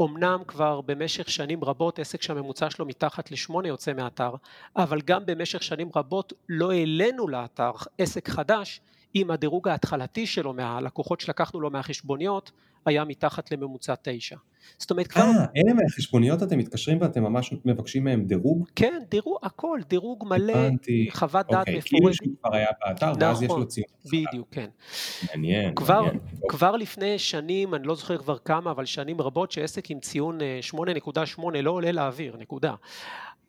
אמנם כבר במשך שנים רבות עסק שהממוצע שלו מתחת לשמונה יוצא מהאתר, אבל גם במשך שנים רבות לא העלינו לאתר עסק חדש אם הדירוג ההתחלתי שלו מהלקוחות שלקחנו לו מהחשבוניות היה מתחת לממוצע תשע. זאת אומרת כבר... אה, אלה מהחשבוניות אתם מתקשרים ואתם ממש מבקשים מהם דירוג? כן, דירוג, הכל, דירוג מלא, חוות דעת אוקיי, מפורשת. כאילו שהוא כבר היה באתר ואז יש לו נכון, ציון. בדיוק, כן. מעניין, כבר, מעניין. כבר לפני שנים, אני לא זוכר כבר כמה, אבל שנים רבות שעסק עם ציון 8.8 אה, לא עולה לאוויר, נקודה.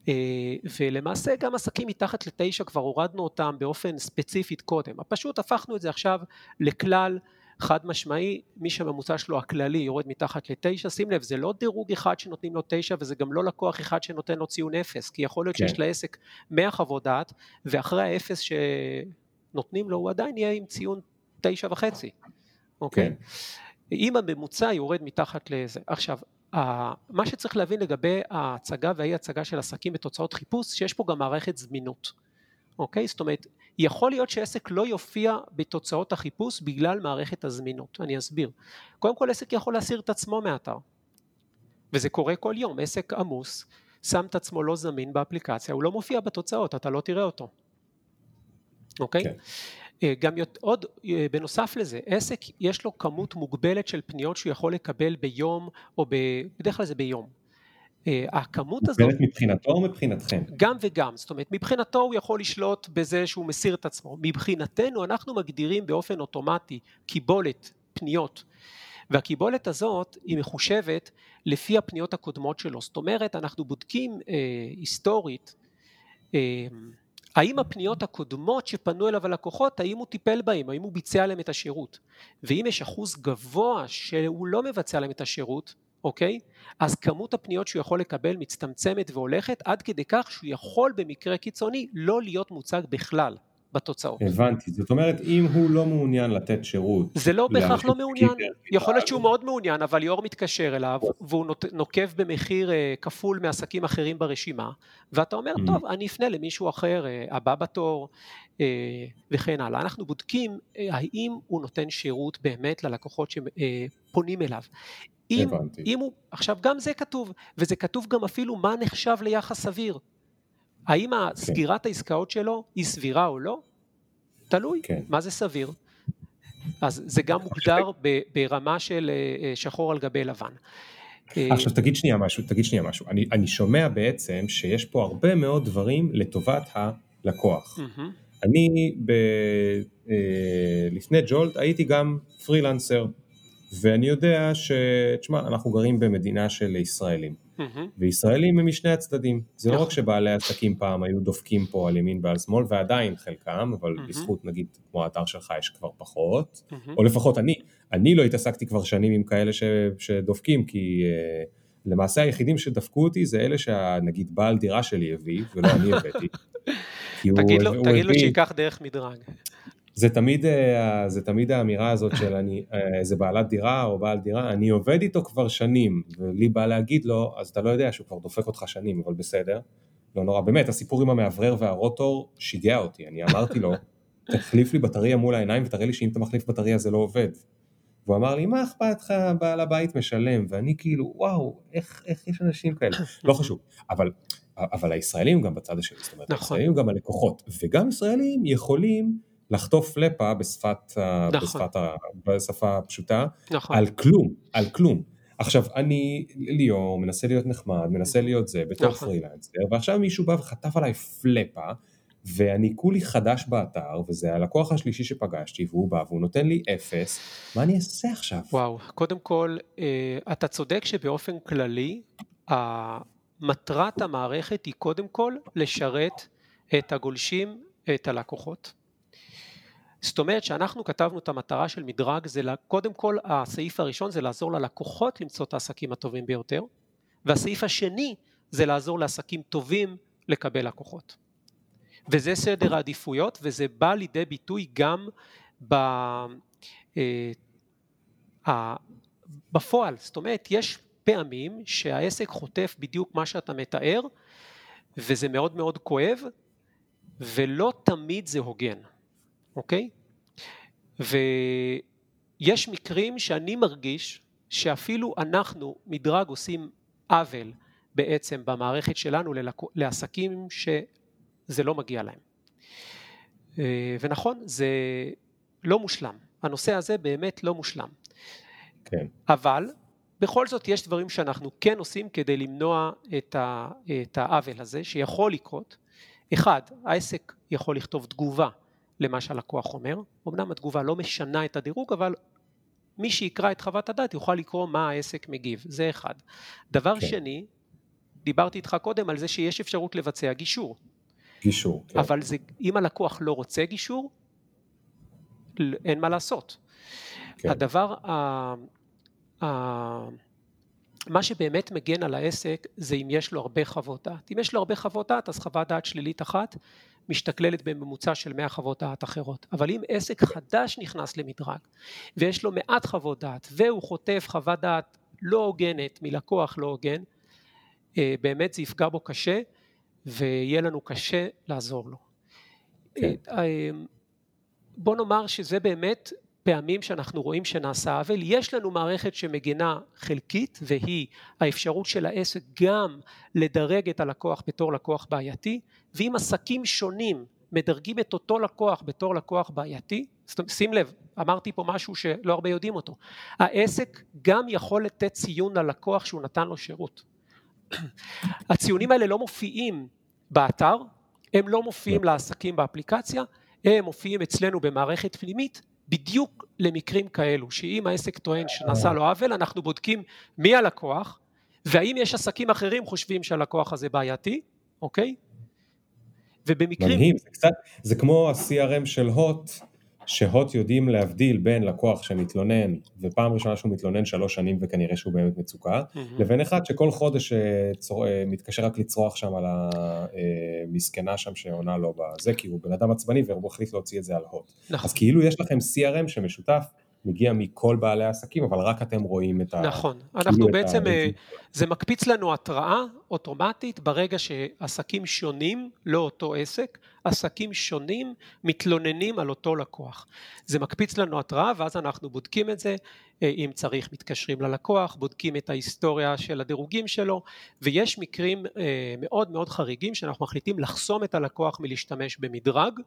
אה, ולמעשה גם עסקים מתחת לתשע כבר הורדנו אותם באופן ספציפית קודם, פשוט הפכנו את זה עכשיו לכלל חד משמעי, מי שהממוצע שלו הכללי יורד מתחת לתשע, שים לב, זה לא דירוג אחד שנותנים לו תשע וזה גם לא לקוח אחד שנותן לו ציון אפס, כי יכול להיות כן. שיש לעסק מאה חוות דעת, ואחרי האפס שנותנים לו הוא עדיין יהיה עם ציון תשע וחצי, אוקיי? כן. אם הממוצע יורד מתחת לזה. עכשיו, מה שצריך להבין לגבי ההצגה והאי הצגה של עסקים בתוצאות חיפוש, שיש פה גם מערכת זמינות, אוקיי? זאת אומרת, יכול להיות שעסק לא יופיע בתוצאות החיפוש בגלל מערכת הזמינות, אני אסביר. קודם כל עסק יכול להסיר את עצמו מהאתר, וזה קורה כל יום, עסק עמוס, שם את עצמו לא זמין באפליקציה, הוא לא מופיע בתוצאות, אתה לא תראה אותו, אוקיי? כן. אה, גם עוד, אה, בנוסף לזה, עסק יש לו כמות מוגבלת של פניות שהוא יכול לקבל ביום, או ב, בדרך כלל זה ביום. אה, הכמות הזאת... מוגבלת מבחינתו או מבחינתכם? גם וגם, זאת אומרת מבחינתו הוא יכול לשלוט בזה שהוא מסיר את עצמו. מבחינתנו אנחנו מגדירים באופן אוטומטי קיבולת פניות והקיבולת הזאת היא מחושבת לפי הפניות הקודמות שלו. זאת אומרת אנחנו בודקים אה, היסטורית אה, האם הפניות הקודמות שפנו אליו הלקוחות, האם הוא טיפל בהם, האם הוא ביצע להם את השירות. ואם יש אחוז גבוה שהוא לא מבצע להם את השירות, אוקיי? אז כמות הפניות שהוא יכול לקבל מצטמצמת והולכת עד כדי כך שהוא יכול במקרה קיצוני לא להיות מוצג בכלל. בתוצאות. הבנתי, זאת אומרת אם הוא לא מעוניין לתת שירות. זה לא בהכרח לא מעוניין, יכול להיות שהוא מאוד מעוניין אבל ליאור מתקשר אליו והוא נוקב במחיר אה, כפול מעסקים אחרים ברשימה ואתה אומר mm. טוב אני אפנה למישהו אחר, אה, הבא בתור אה, וכן הלאה. אנחנו בודקים האם הוא נותן שירות באמת ללקוחות שפונים אליו. אם, אם הוא, עכשיו גם זה כתוב, וזה כתוב גם אפילו מה נחשב ליחס סביר. האם סגירת העסקאות שלו היא סבירה או לא? תלוי, כן. מה זה סביר? אז זה גם מוגדר ברמה של אה, אה, שחור על גבי לבן. אה, עכשיו תגיד שנייה משהו, תגיד שנייה משהו. אני, אני שומע בעצם שיש פה הרבה מאוד דברים לטובת הלקוח. Mm-hmm. אני ב, לפני ג'ולט הייתי גם פרילנסר, ואני יודע ש... תשמע, אנחנו גרים במדינה של ישראלים. וישראלים הם משני הצדדים. זה לא רק. שבעלי עסקים פעם היו דופקים פה על ימין ועל שמאל, ועדיין חלקם, אבל. בזכות נגיד כמו האתר שלך יש כבר פחות. או לפחות אני, אני לא התעסקתי כבר שנים עם כאלה ש, שדופקים, כי uh, למעשה היחידים שדפקו אותי זה אלה שנגיד בעל דירה שלי הביא, ולא אני הבאתי. תגיד, לו, תגיד לו שייקח דרך מדרג. זה תמיד, אה, זה תמיד האמירה הזאת של אני, איזה אה, בעלת דירה או בעל דירה, אני עובד איתו כבר שנים, ולי בא להגיד לו, אז אתה לא יודע שהוא כבר דופק אותך שנים, אבל בסדר, לא נורא, באמת, הסיפור עם המאוורר והרוטור שיגע אותי, אני אמרתי לו, תחליף לי בטריה מול העיניים ותראה לי שאם אתה מחליף בטריה זה לא עובד. והוא אמר לי, מה אכפת לך, בעל הבית משלם, ואני כאילו, וואו, איך, איך יש אנשים כאלה, לא חשוב, אבל, אבל הישראלים גם בצד השני, זאת אומרת, נכון. הישראלים גם הלקוחות, וגם ישראלים יכולים לחטוף לפה בשפת, נכון. בשפת, בשפה הפשוטה, נכון. על כלום, על כלום. עכשיו אני ליאור מנסה להיות נחמד, מנסה להיות זה בתור נכון. פרילנסר, ועכשיו מישהו בא וחטף עליי פלפה, ואני כולי חדש באתר, וזה הלקוח השלישי שפגשתי, והוא בא והוא נותן לי אפס, מה אני אעשה עכשיו? וואו, קודם כל, אה, אתה צודק שבאופן כללי, מטרת המערכת היא קודם כל לשרת את הגולשים, את הלקוחות. זאת אומרת שאנחנו כתבנו את המטרה של מדרג, זה קודם כל הסעיף הראשון זה לעזור ללקוחות למצוא את העסקים הטובים ביותר, והסעיף השני זה לעזור לעסקים טובים לקבל לקוחות. וזה סדר העדיפויות וזה בא לידי ביטוי גם ב, אה, בפועל, זאת אומרת יש פעמים שהעסק חוטף בדיוק מה שאתה מתאר וזה מאוד מאוד כואב ולא תמיד זה הוגן. אוקיי? ויש מקרים שאני מרגיש שאפילו אנחנו מדרג עושים עוול בעצם במערכת שלנו לעסקים שזה לא מגיע להם. אה, ונכון, זה לא מושלם. הנושא הזה באמת לא מושלם. כן. אבל בכל זאת יש דברים שאנחנו כן עושים כדי למנוע את העוול הזה שיכול לקרות. אחד, העסק יכול לכתוב תגובה למה שהלקוח אומר. אמנם התגובה לא משנה את הדירוג, אבל מי שיקרא את חוות הדעת יוכל לקרוא מה העסק מגיב, זה אחד. דבר כן. שני, דיברתי איתך קודם על זה שיש אפשרות לבצע גישור. גישור, כן. אבל זה, אם הלקוח לא רוצה גישור, אין מה לעשות. כן. הדבר, ה, ה, מה שבאמת מגן על העסק זה אם יש לו הרבה חוות דעת. אם יש לו הרבה חוות דעת אז חוות דעת שלילית אחת משתכללת בממוצע של 100 חוות דעת אחרות. אבל אם עסק חדש נכנס למדרג ויש לו מעט חוות דעת והוא חוטף חוות דעת לא הוגנת מלקוח לא הוגן, אה, באמת זה יפגע בו קשה ויהיה לנו קשה לעזור לו. כן. בוא נאמר שזה באמת פעמים שאנחנו רואים שנעשה עוול, יש לנו מערכת שמגינה חלקית והיא האפשרות של העסק גם לדרג את הלקוח בתור לקוח בעייתי ואם עסקים שונים מדרגים את אותו לקוח בתור לקוח בעייתי, שים לב, אמרתי פה משהו שלא הרבה יודעים אותו, העסק גם יכול לתת ציון ללקוח שהוא נתן לו שירות. הציונים האלה לא מופיעים באתר, הם לא מופיעים לעסקים באפליקציה, הם מופיעים אצלנו במערכת פנימית בדיוק למקרים כאלו, שאם העסק טוען שנעשה לו עוול, אנחנו בודקים מי הלקוח, והאם יש עסקים אחרים חושבים שהלקוח הזה בעייתי, אוקיי? ובמקרים... מדהים, זה קצת, זה כמו ה-CRM של הוט, שהוט יודעים להבדיל בין לקוח שמתלונן, ופעם ראשונה שהוא מתלונן שלוש שנים וכנראה שהוא באמת מצוקה, mm-hmm. לבין אחד שכל חודש אה, צור... אה, מתקשר רק לצרוח שם על המסכנה שם שעונה לו בזה, כי הוא בן אדם עצבני והוא החליט להוציא את זה על הוט. נכון. אז כאילו יש לכם CRM שמשותף מגיע מכל בעלי העסקים, אבל רק אתם רואים את ה... נכון, כאילו אנחנו בעצם, ה... זה מקפיץ לנו התראה אוטומטית ברגע שעסקים שונים, לא אותו עסק, עסקים שונים מתלוננים על אותו לקוח. זה מקפיץ לנו התראה ואז אנחנו בודקים את זה, אה, אם צריך מתקשרים ללקוח, בודקים את ההיסטוריה של הדירוגים שלו, ויש מקרים אה, מאוד מאוד חריגים שאנחנו מחליטים לחסום את הלקוח מלהשתמש במדרג,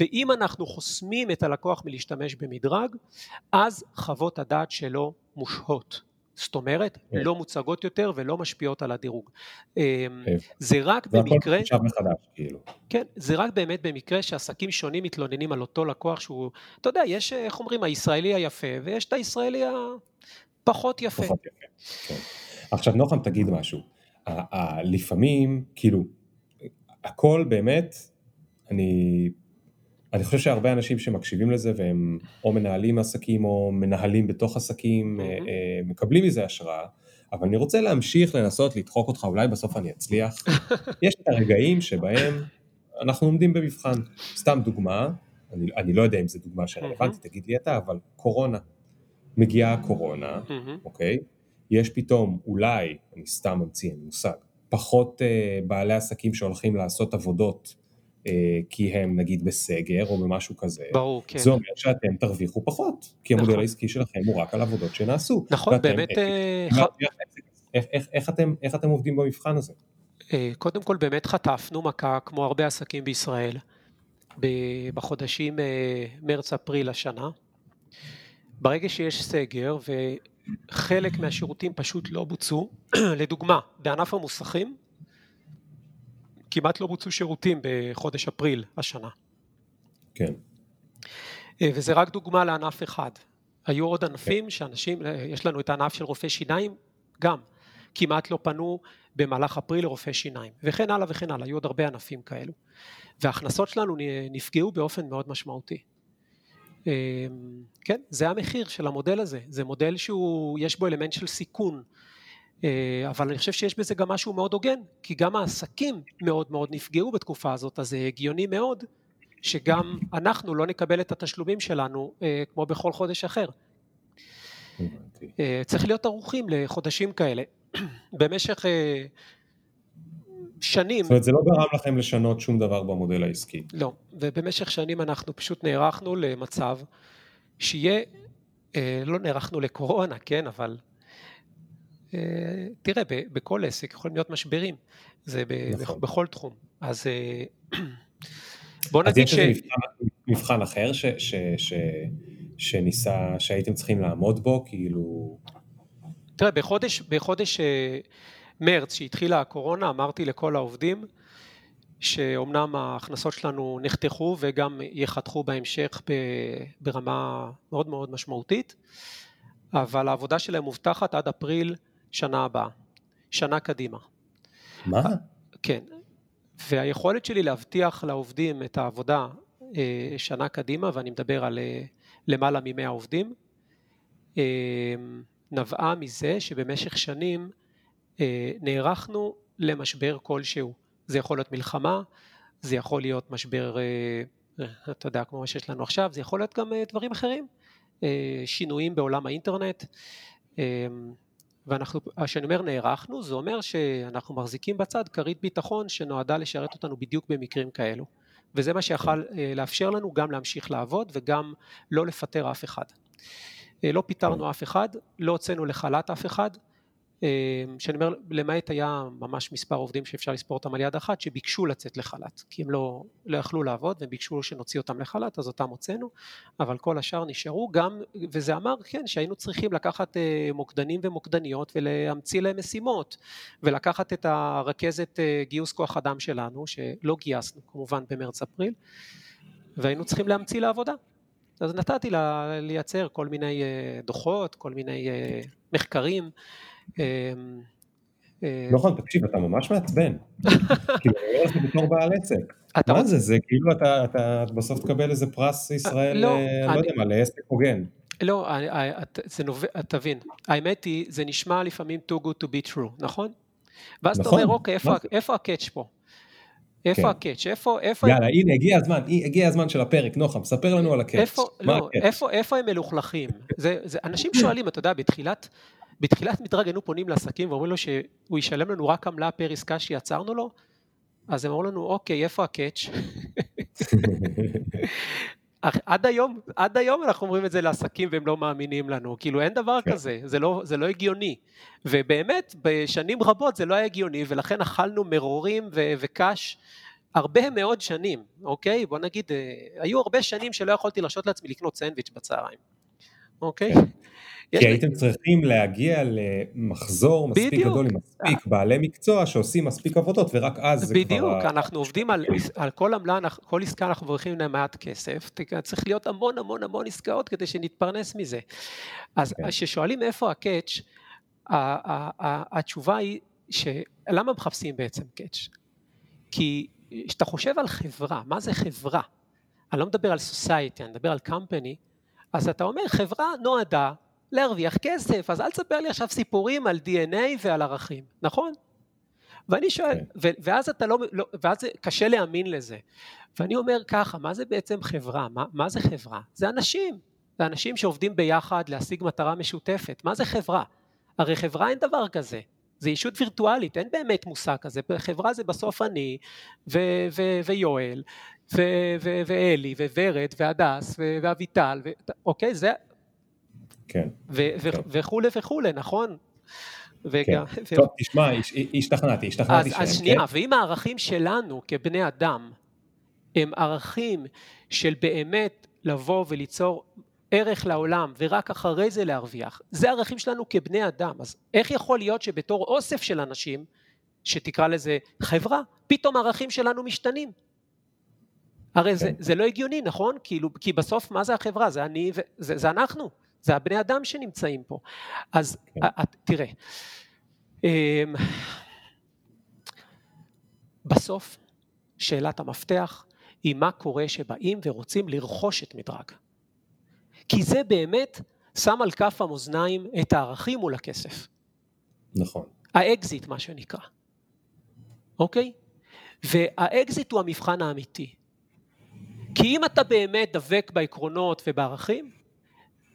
ואם אנחנו חוסמים את הלקוח מלהשתמש במדרג, אז חוות הדעת שלו מושהות. זאת אומרת, כן. לא מוצגות יותר ולא משפיעות על הדירוג. אמ, כן. זה רק זה במקרה... זה הכל מחדש, כאילו. כן, זה רק באמת במקרה שעסקים שונים מתלוננים על אותו לקוח שהוא, אתה יודע, יש, איך אומרים, הישראלי היפה, ויש את הישראלי הפחות יפה. פחות יפה, כן. עכשיו, נוחם, תגיד משהו. לפעמים, כאילו, הכל באמת, אני אני חושב שהרבה אנשים שמקשיבים לזה והם או מנהלים עסקים או מנהלים בתוך עסקים mm-hmm. מקבלים מזה השראה, אבל אני רוצה להמשיך לנסות לדחוק אותך, אולי בסוף אני אצליח. יש את הרגעים שבהם אנחנו עומדים במבחן. סתם דוגמה, אני, אני לא יודע אם זו דוגמה שרלוונטית, mm-hmm. תגיד לי אתה, אבל קורונה. מגיעה הקורונה, mm-hmm. אוקיי? יש פתאום, אולי, אני סתם ממציא, אין מושג, פחות uh, בעלי עסקים שהולכים לעשות עבודות אה, כי הם נגיד בסגר או במשהו כזה, ברור, כן. זה אומר שאתם תרוויחו פחות, כי המודל נכון. העסקי שלכם הוא רק על עבודות שנעשו. נכון, ואתם, באמת... אה, איך, איך, איך, איך, אתם, איך אתם עובדים במבחן הזה? אה, קודם כל באמת חטפנו מכה כמו הרבה עסקים בישראל בחודשים מרץ-אפריל השנה. ברגע שיש סגר וחלק מהשירותים פשוט לא בוצעו, לדוגמה בענף המוסכים כמעט לא בוצעו שירותים בחודש אפריל השנה. כן. אה, וזה רק דוגמה לענף אחד. היו עוד ענפים כן. שאנשים, אה, יש לנו את הענף של רופאי שיניים, גם כמעט לא פנו במהלך אפריל לרופאי שיניים, וכן הלאה וכן הלאה, היו עוד הרבה ענפים כאלו. וההכנסות שלנו נפגעו באופן מאוד משמעותי. אה, כן, זה המחיר של המודל הזה, זה מודל שהוא, יש בו אלמנט של סיכון, אבל אני חושב שיש בזה גם משהו מאוד הוגן, כי גם העסקים מאוד מאוד נפגעו בתקופה הזאת, אז זה הגיוני מאוד שגם אנחנו לא נקבל את התשלומים שלנו אה, כמו בכל חודש אחר. אה, צריך להיות ערוכים לחודשים כאלה. במשך שנים... זאת אומרת זה לא גרם לכם לשנות שום דבר במודל העסקי. לא, ובמשך שנים אנחנו פשוט נערכנו למצב שיהיה, לא נערכנו לקורונה, כן, אבל אה, תראה, בכל עסק יכולים להיות משברים, זה נכון. בכל תחום. אז אה, בוא נגיד ש... אז יש איזה מבחן אחר ש, ש, ש, שניסה, שהייתם צריכים לעמוד בו, כאילו... תראה, בחודש, בחודש אה, מרץ, שהתחילה הקורונה, אמרתי לכל העובדים, שאומנם ההכנסות שלנו נחתכו וגם ייחתכו בהמשך ברמה מאוד מאוד משמעותית, אבל העבודה שלהם מובטחת עד אפריל שנה הבאה, שנה קדימה. מה? כן, והיכולת שלי להבטיח לעובדים את העבודה אה, שנה קדימה, ואני מדבר על אה, למעלה ממאה עובדים, אה, נבעה מזה שבמשך שנים נערכנו למשבר כלשהו. זה יכול להיות מלחמה, זה יכול להיות משבר, אתה יודע, כמו מה שיש לנו עכשיו, זה יכול להיות גם דברים אחרים, שינויים בעולם האינטרנט, ואנחנו, כשאני אומר נערכנו, זה אומר שאנחנו מחזיקים בצד כרית ביטחון שנועדה לשרת אותנו בדיוק במקרים כאלו. וזה מה שיכל אה, לאפשר לנו גם להמשיך לעבוד וגם לא לפטר אף אחד. אה, לא פיטרנו אף אחד, לא הוצאנו לחל"ת אף אחד, שאני אומר למעט היה ממש מספר עובדים שאפשר לספור אותם על יד אחת שביקשו לצאת לחל"ת כי הם לא, לא יכלו לעבוד והם ביקשו שנוציא אותם לחל"ת אז אותם הוצאנו אבל כל השאר נשארו. גם וזה אמר כן שהיינו צריכים לקחת אה, מוקדנים ומוקדניות ולהמציא להם משימות ולקחת את הרכזת אה, גיוס כוח אדם שלנו שלא גייסנו כמובן במרץ אפריל והיינו צריכים להמציא לעבודה. אז נתתי לה לייצר כל מיני אה, דוחות כל מיני מחקרים אמ, אה, נכון, תקשיב, אתה ממש מעצבן. כאילו, אני אומר לך בתור בעל עסק. מה זה, זה כאילו אתה בסוף תקבל איזה פרס ישראל, לא, אה, לא יודע מה, לעסק הוגן. לא, זה נובע, תבין, האמת היא, זה נשמע לפעמים too good to be true, נכון? ואז אתה אומר, נכון, אוקיי, איפה הקאץ' פה? איפה כן. הקאץ'? איפה, איפה... יאללה, הנה, הגיע הזמן, הגיע הזמן של הפרק, נוחם, ספר לנו על הקאץ'. איפה, לא, איפה, איפה הם מלוכלכים? זה, זה, אנשים שואלים, אתה יודע, בתחילת, בתחילת מדרג היינו פונים לעסקים ואומרים לו שהוא ישלם לנו רק עמלה פר עסקה שיצרנו לו, אז הם אמרו לנו, אוקיי, איפה הקאץ'? עד היום, עד היום אנחנו אומרים את זה לעסקים והם לא מאמינים לנו, כאילו אין דבר כן. כזה, זה לא, זה לא הגיוני. ובאמת, בשנים רבות זה לא היה הגיוני, ולכן אכלנו מרורים ו- וקש הרבה מאוד שנים, אוקיי? בוא נגיד, אה, היו הרבה שנים שלא יכולתי להרשות לעצמי לקנות סנדוויץ' בצהריים, אוקיי? כן. כי הייתם צריכים להגיע למחזור מספיק בדיוק. גדול עם מספיק בעלי מקצוע שעושים מספיק עבודות ורק אז זה בדיוק, כבר... בדיוק, אנחנו עובדים על, על כל עמלה, כל עסקה אנחנו מברכים להם מעט כסף, צריך להיות המון המון המון עסקאות כדי שנתפרנס מזה. אז כן. כששואלים okay. איפה הקאץ', התשובה היא שלמה מחפשים בעצם קאץ'? כי כשאתה חושב על חברה, מה זה חברה? אני לא מדבר על סוסייטי, אני מדבר על קמפני, אז אתה אומר חברה נועדה להרוויח כסף, אז אל תספר לי עכשיו סיפורים על DNA ועל ערכים, נכון? ואני שואל, okay. כן. ואז אתה לא, לא, ואז קשה להאמין לזה. ואני אומר ככה, מה זה בעצם חברה? מה, מה זה חברה? זה אנשים, זה אנשים שעובדים ביחד להשיג מטרה משותפת. מה זה חברה? הרי חברה אין דבר כזה. זה ישות וירטואלית, אין באמת מושג כזה, חברה זה בסוף אני ו- ו- ויואל ו- ו- ואלי וורד והדס ואביטל, ו- אוקיי? זה, כן. כן. וכולי וכולי, נכון? וגם, כן. טוב, תשמע, השתכנעתי, השתכנעתי אז, אז שנייה, ואם הערכים שלנו כבני אדם הם ערכים של באמת לבוא וליצור ערך לעולם ורק אחרי זה להרוויח, זה ערכים שלנו כבני אדם, אז איך יכול להיות שבתור אוסף של אנשים, שתקרא לזה חברה, פתאום הערכים שלנו משתנים? הרי כן. זה, זה לא הגיוני, נכון? כאילו, כי בסוף מה זה החברה? זה אני, זה, זה אנחנו. זה הבני אדם שנמצאים פה. אז כן. תראה, אמ, בסוף שאלת המפתח היא מה קורה שבאים ורוצים לרכוש את מדרג. כי זה באמת שם על כף המאזניים את הערכים מול הכסף. נכון. האקזיט מה שנקרא, אוקיי? והאקזיט הוא המבחן האמיתי. כי אם אתה באמת דבק בעקרונות ובערכים,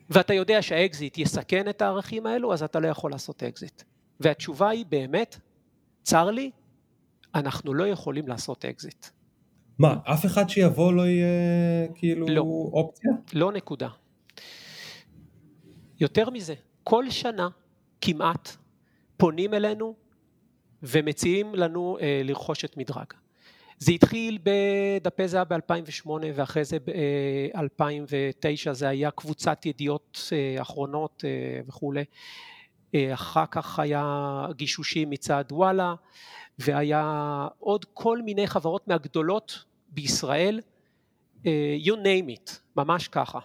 ואתה יודע שהאקזיט יסכן את הערכים האלו, אז אתה לא יכול לעשות אקזיט. והתשובה היא באמת, צר לי, אנחנו לא יכולים לעשות אקזיט. מה, אף אחד שיבוא לא יהיה כאילו לא, אופציה? לא נקודה. יותר מזה, כל שנה כמעט פונים אלינו ומציעים לנו אה, לרכוש את מדרג. זה התחיל בדפי זהב ב-2008 ואחרי זה ב-2009 זה היה קבוצת ידיעות אה, אחרונות אה, וכולי. אה, אחר כך היה גישושים מצד וואלה והיה עוד כל מיני חברות מהגדולות בישראל, you name it, ממש ככה.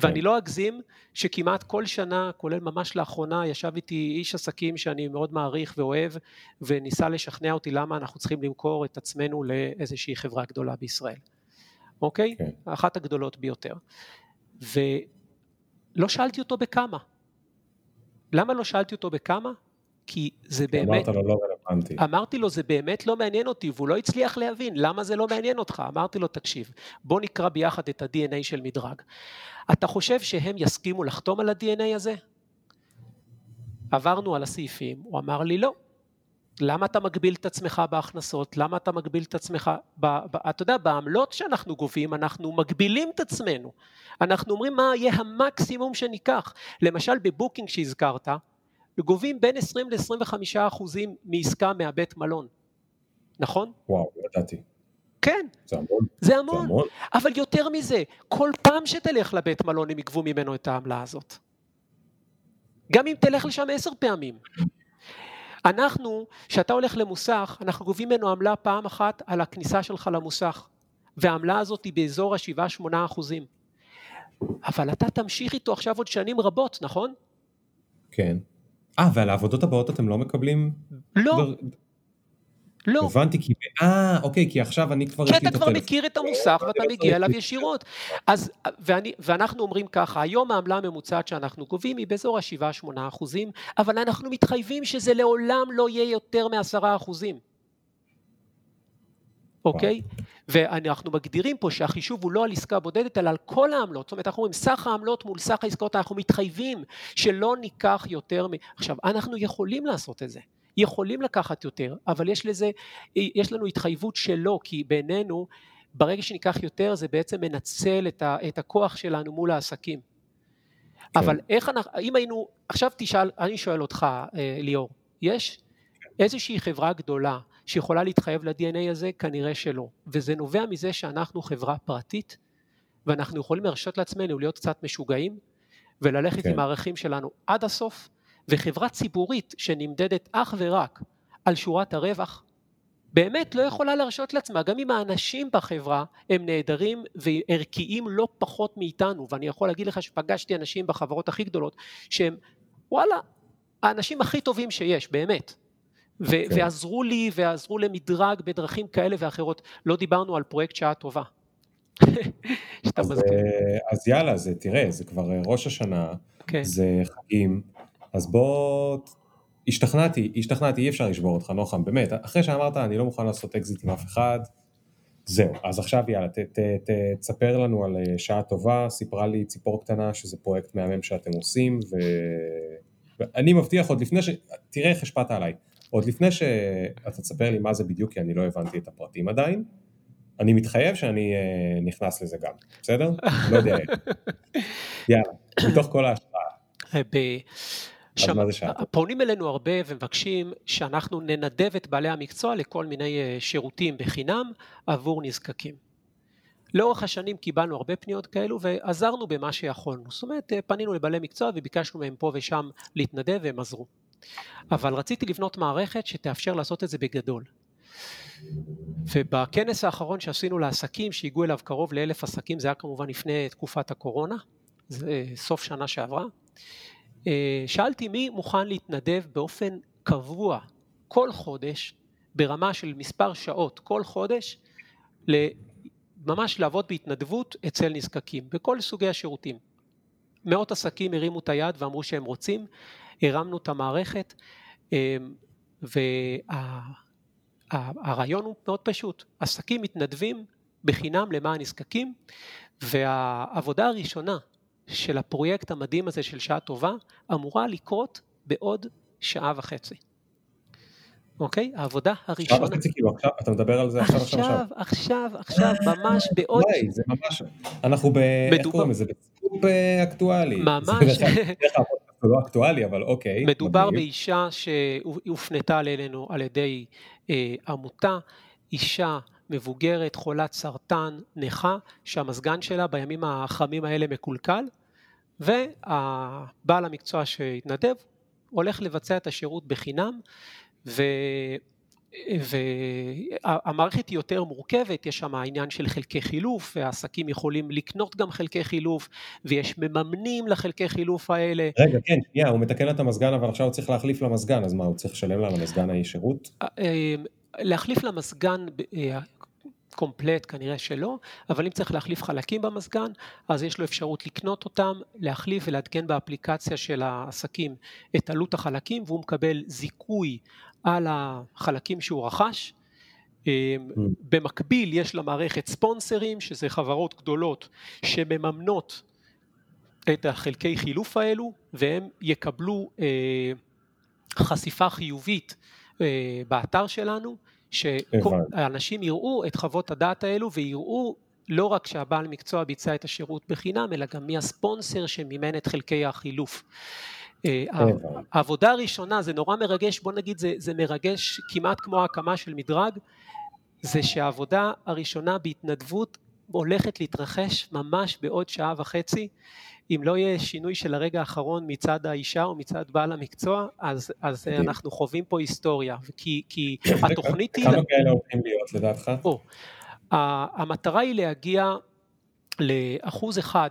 כן. ואני לא אגזים שכמעט כל שנה, כולל ממש לאחרונה, ישב איתי איש עסקים שאני מאוד מעריך ואוהב, וניסה לשכנע אותי למה אנחנו צריכים למכור את עצמנו לאיזושהי חברה גדולה בישראל. אוקיי? כן. אחת הגדולות ביותר. ולא שאלתי אותו בכמה. למה לא שאלתי אותו בכמה? כי זה באמת... אמרת לו לא. אמרתי לו זה באמת לא מעניין אותי והוא לא הצליח להבין למה זה לא מעניין אותך. אמרתי לו תקשיב בוא נקרא ביחד את ה-DNA של מדרג. אתה חושב שהם יסכימו לחתום על ה-DNA הזה? עברנו על הסעיפים, הוא אמר לי לא. למה אתה מגביל את עצמך בהכנסות? למה אתה מגביל את עצמך, ב, ב, אתה יודע, בעמלות שאנחנו גובים, אנחנו מגבילים את עצמנו. אנחנו אומרים מה יהיה המקסימום שניקח. למשל בבוקינג שהזכרת, גובים בין 20 ל-25 אחוזים מעסקה מהבית מלון, נכון? וואו, לא ידעתי. כן. זה המון. זה המון. זה המון. אבל יותר מזה, כל פעם שתלך לבית מלון הם יגבו ממנו את העמלה הזאת. גם אם תלך לשם עשר פעמים. אנחנו, כשאתה הולך למוסך, אנחנו גובים ממנו עמלה פעם אחת על הכניסה שלך למוסך, והעמלה הזאת היא באזור ה-7-8 אחוזים. אבל אתה תמשיך איתו עכשיו עוד שנים רבות, נכון? כן. אה, ועל העבודות הבאות אתם לא מקבלים? לא. בר... לא. הבנתי, כי... אה, אוקיי, כי עכשיו אני כבר... כי אתה כבר מכיר את המוסך ואתה מגיע אליו ישירות. אז, ואני, ואנחנו אומרים ככה, היום העמלה הממוצעת שאנחנו גובים היא באזור ה-7-8 אחוזים, אבל אנחנו מתחייבים שזה לעולם לא יהיה יותר מ-10 אחוזים. אוקיי? ואנחנו מגדירים פה שהחישוב הוא לא על עסקה בודדת, אלא על כל העמלות. זאת אומרת, אנחנו אומרים, סך העמלות מול סך העסקאות, אנחנו מתחייבים שלא ניקח יותר מ... עכשיו, אנחנו יכולים לעשות את זה. יכולים לקחת יותר, אבל יש לזה, יש לנו התחייבות שלא, כי בעינינו, ברגע שניקח יותר, זה בעצם מנצל את, ה, את הכוח שלנו מול העסקים. כן. אבל איך אנחנו, אם היינו, עכשיו תשאל, אני שואל אותך, אה, ליאור, יש איזושהי חברה גדולה שיכולה להתחייב ל-DNA הזה? כנראה שלא. וזה נובע מזה שאנחנו חברה פרטית, ואנחנו יכולים להרשות לעצמנו להיות קצת משוגעים, וללכת כן. עם הערכים שלנו עד הסוף, וחברה ציבורית שנמדדת אך ורק על שורת הרווח, באמת לא יכולה להרשות לעצמה, גם אם האנשים בחברה הם נהדרים וערכיים לא פחות מאיתנו, ואני יכול להגיד לך שפגשתי אנשים בחברות הכי גדולות שהם וואלה, האנשים הכי טובים שיש, באמת. ו- okay. כן. ועזרו לי ועזרו למדרג בדרכים כאלה ואחרות. לא דיברנו על פרויקט שעה טובה. אז, אה, אז יאללה, זה, תראה, זה כבר אה, ראש השנה, okay. כן. זה חגים, אז בוא... השתכנעתי, השתכנעתי, אי אפשר לשבור אותך, נוחם, באמת, אחרי שאמרת אני לא מוכן לעשות אקזיט עם אף אחד, זהו, אז עכשיו יאללה, ת, ת, ת, תספר לנו על אה, שעה טובה, סיפרה לי ציפור קטנה שזה פרויקט מהמם שאתם עושים, ו... ואני מבטיח עוד לפני ש... תראה איך השפעת עליי, עוד לפני שאתה תספר לי מה זה בדיוק, כי אני לא הבנתי את הפרטים עדיין, אני מתחייב שאני uh, נכנס לזה גם, בסדר? לא יודע. יאללה, מתוך כל ההשפעה. אה, שם, פונים אלינו הרבה ומבקשים שאנחנו ננדב את בעלי המקצוע לכל מיני אה, שירותים בחינם עבור נזקקים. לאורך השנים קיבלנו הרבה פניות כאלו ועזרנו במה שיכולנו. זאת אומרת, אה, פנינו לבעלי מקצוע וביקשנו מהם פה ושם להתנדב והם עזרו. אבל רציתי לבנות מערכת שתאפשר לעשות את זה בגדול. ובכנס האחרון שעשינו לעסקים, שהגיעו אליו קרוב לאלף עסקים, זה היה כמובן לפני תקופת הקורונה, זה סוף שנה שעברה, אה, שאלתי מי מוכן להתנדב באופן קבוע כל חודש ברמה של מספר שעות כל חודש ממש לעבוד בהתנדבות אצל נזקקים בכל סוגי השירותים. מאות עסקים הרימו את היד ואמרו שהם רוצים, הרמנו את המערכת אה, והרעיון הוא מאוד פשוט, עסקים מתנדבים בחינם למען נזקקים והעבודה הראשונה של הפרויקט המדהים הזה של שעה טובה אמורה לקרות בעוד שעה וחצי. אוקיי? העבודה הראשונה. שעה וחצי כאילו עכשיו, אתה מדבר על זה עכשיו עכשיו עכשיו. עכשיו, עכשיו, ממש בעוד... וואי, זה ממש, אנחנו ב... איך קוראים לזה? בסקופ אה, אקטואלי. ממש. לא אקטואלי, אבל אוקיי. מדובר באישה שהופנתה אלינו על ידי אה, עמותה, אישה מבוגרת, חולת סרטן, נכה, שהמזגן שלה בימים החמים האלה מקולקל, והבעל המקצוע שהתנדב הולך לבצע את השירות בחינם, ו... והמערכת היא יותר מורכבת, יש שם העניין של חלקי חילוף, והעסקים יכולים לקנות גם חלקי חילוף, ויש מממנים לחלקי חילוף האלה. רגע, כן, שנייה, הוא מתקן את המזגן, אבל עכשיו הוא צריך להחליף למזגן, אז מה, הוא צריך לשלם לה למזגן האי שירות? אה, אה, להחליף למזגן אה, קומפלט כנראה שלא, אבל אם צריך להחליף חלקים במזגן, אז יש לו אפשרות לקנות אותם, להחליף ולעדכן באפליקציה של העסקים את עלות החלקים, והוא מקבל זיכוי על החלקים שהוא רכש. Mm. במקביל יש למערכת ספונסרים, שזה חברות גדולות שמממנות את החלקי חילוף האלו, והם יקבלו אה, חשיפה חיובית אה, באתר שלנו, שאנשים יראו את חוות הדעת האלו ויראו לא רק שהבעל מקצוע ביצע את השירות בחינם, אלא גם מי הספונסר שמימן את חלקי החילוף. אה, העבודה הראשונה, זה נורא מרגש, בוא נגיד זה, זה מרגש כמעט כמו הקמה של מדרג, זה שהעבודה הראשונה בהתנדבות הולכת להתרחש ממש בעוד שעה וחצי. אם לא יהיה שינוי של הרגע האחרון מצד האישה או מצד בעל המקצוע, אז, אז אנחנו חווים פה היסטוריה. כי, כי התוכנית היא... כמה כאלה הולכים להיות לדעתך? המטרה היא להגיע לאחוז אחד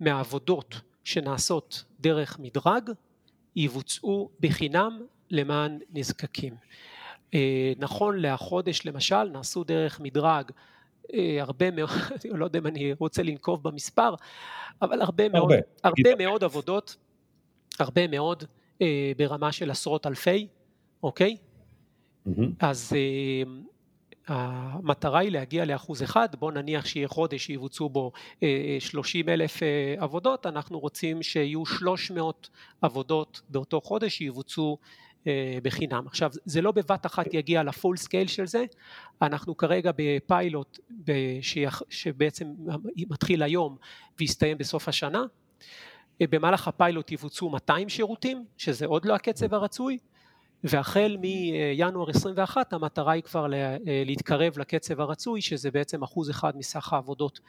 מהעבודות שנעשות דרך מדרג, יבוצעו בחינם למען נזקקים. אה, נכון לחודש למשל נעשו דרך מדרג אה, הרבה מאוד, אני לא יודע אם אני רוצה לנקוב במספר, אבל הרבה מאוד, הרבה, הרבה מאוד עבודות, הרבה מאוד אה, ברמה של עשרות אלפי, אוקיי? Mm-hmm. אז המטרה היא להגיע לאחוז אחד, בוא נניח שיהיה חודש שיבוצעו בו 30 אה, אלף אה, עבודות, אנחנו רוצים שיהיו 300 עבודות באותו חודש שיבוצעו אה, בחינם. עכשיו זה לא בבת אחת יגיע ל full scale של זה, אנחנו כרגע בפיילוט שבעצם מתחיל היום ויסתיים בסוף השנה, במהלך הפיילוט יבוצעו 200 שירותים, שזה עוד לא הקצב הרצוי, והחל מינואר 21 המטרה היא כבר להתקרב לקצב הרצוי שזה בעצם אחוז אחד מסך העבודות.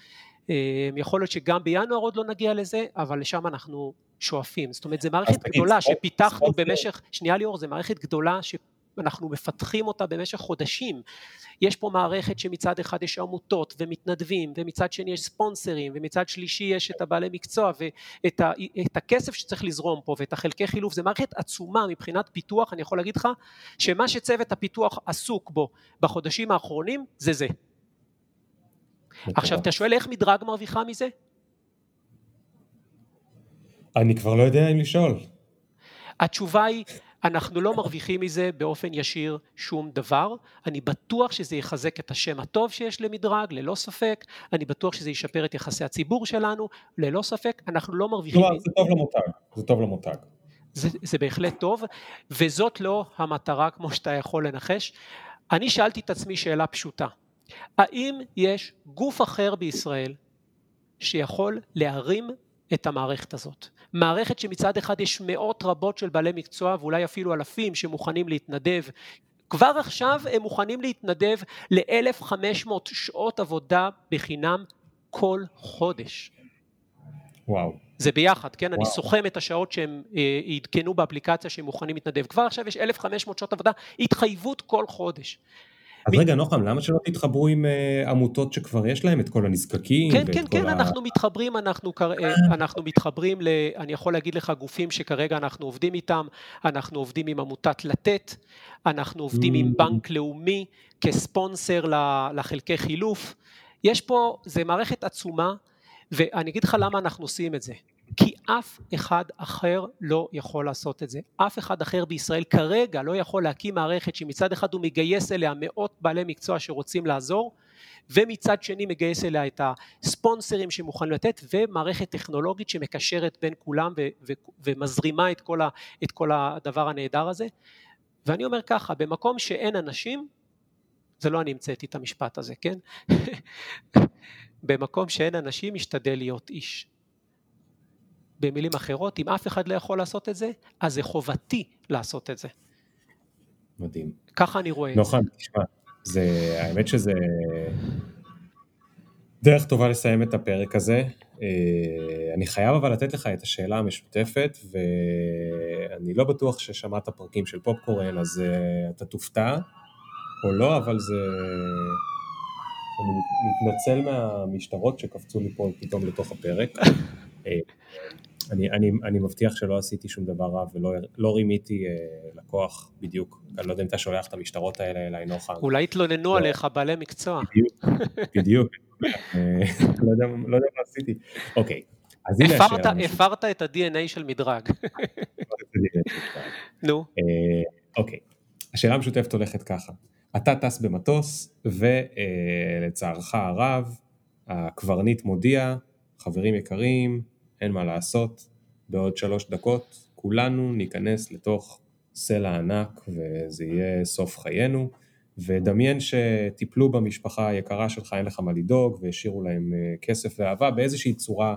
יכול להיות שגם בינואר עוד לא נגיע לזה אבל לשם אנחנו שואפים זאת אומרת זו מערכת גדולה שפיתחנו במשך שנייה ליאור זו מערכת גדולה אנחנו מפתחים אותה במשך חודשים. יש פה מערכת שמצד אחד יש עמותות ומתנדבים ומצד שני יש ספונסרים ומצד שלישי יש את הבעלי מקצוע ואת ה, את הכסף שצריך לזרום פה ואת החלקי חילוף, זה מערכת עצומה מבחינת פיתוח, אני יכול להגיד לך שמה שצוות הפיתוח עסוק בו בחודשים האחרונים זה זה. עכשיו אתה שואל איך מדרג מרוויחה מזה? אני כבר לא יודע אם לשאול. התשובה היא אנחנו לא מרוויחים מזה באופן ישיר שום דבר, אני בטוח שזה יחזק את השם הטוב שיש למדרג, ללא ספק, אני בטוח שזה ישפר את יחסי הציבור שלנו, ללא ספק, אנחנו לא מרוויחים... כלומר, זה טוב למותג, זה טוב למותג. זה, זה בהחלט טוב, וזאת לא המטרה כמו שאתה יכול לנחש. אני שאלתי את עצמי שאלה פשוטה, האם יש גוף אחר בישראל שיכול להרים את המערכת הזאת. מערכת שמצד אחד יש מאות רבות של בעלי מקצוע ואולי אפילו אלפים שמוכנים להתנדב כבר עכשיו הם מוכנים להתנדב ל-1500 שעות עבודה בחינם כל חודש. וואו. זה ביחד, כן? וואו. אני סוכם את השעות שהם אה, עדכנו באפליקציה שהם מוכנים להתנדב. כבר עכשיו יש 1,500 שעות עבודה, התחייבות כל חודש. אז רגע נוחם, למה שלא תתחברו עם uh, עמותות שכבר יש להם את כל הנזקקים? כן, כן, כן, ה... אנחנו מתחברים, אנחנו, אה, אנחנו מתחברים, ל, אני יכול להגיד לך גופים שכרגע אנחנו עובדים איתם, אנחנו עובדים עם עמותת לתת, אנחנו עובדים עם mm. בנק לאומי כספונסר לחלקי חילוף, יש פה, זה מערכת עצומה, ואני אגיד לך למה אנחנו עושים את זה. כי אף אחד אחר לא יכול לעשות את זה. אף אחד אחר בישראל כרגע לא יכול להקים מערכת שמצד אחד הוא מגייס אליה מאות בעלי מקצוע שרוצים לעזור, ומצד שני מגייס אליה את הספונסרים שמוכנים לתת, ומערכת טכנולוגית שמקשרת בין כולם ו- ו- ומזרימה את כל, ה- את כל הדבר הנהדר הזה. ואני אומר ככה, במקום שאין אנשים, זה לא אני המצאתי את המשפט הזה, כן? במקום שאין אנשים, משתדל להיות איש. במילים אחרות, אם אף אחד לא יכול לעשות את זה, אז זה חובתי לעשות את זה. מדהים. ככה אני רואה את זה. נוחם, תשמע, זה, האמת שזה דרך טובה לסיים את הפרק הזה. אה, אני חייב אבל לתת לך את השאלה המשותפת, ואני לא בטוח ששמעת פרקים של פופקורן, אז אה, אתה תופתע או לא, אבל זה... אני מתנצל מהמשטרות שקפצו לי פה פתאום לתוך הפרק. אה, אני, אני, אני מבטיח שלא עשיתי שום דבר רע ולא לא רימיתי אה, לקוח בדיוק. אני לא יודע אם אתה שולח את המשטרות האלה אליי נוחם. אולי התלוננו לא. עליך בעלי מקצוע. בדיוק, בדיוק. אה, לא, יודע, לא יודע מה עשיתי. אוקיי, אז הנה הפרת, השאלה. הפרת את ה-DNA של מדרג. נו. אה, אוקיי, השאלה המשותפת הולכת ככה. אתה טס במטוס ולצערך הרב הקברניט מודיע, חברים יקרים, אין מה לעשות, בעוד שלוש דקות כולנו ניכנס לתוך סלע ענק וזה יהיה סוף חיינו. ודמיין שטיפלו במשפחה היקרה שלך, אין לך מה לדאוג, והשאירו להם אה, כסף ואהבה באיזושהי צורה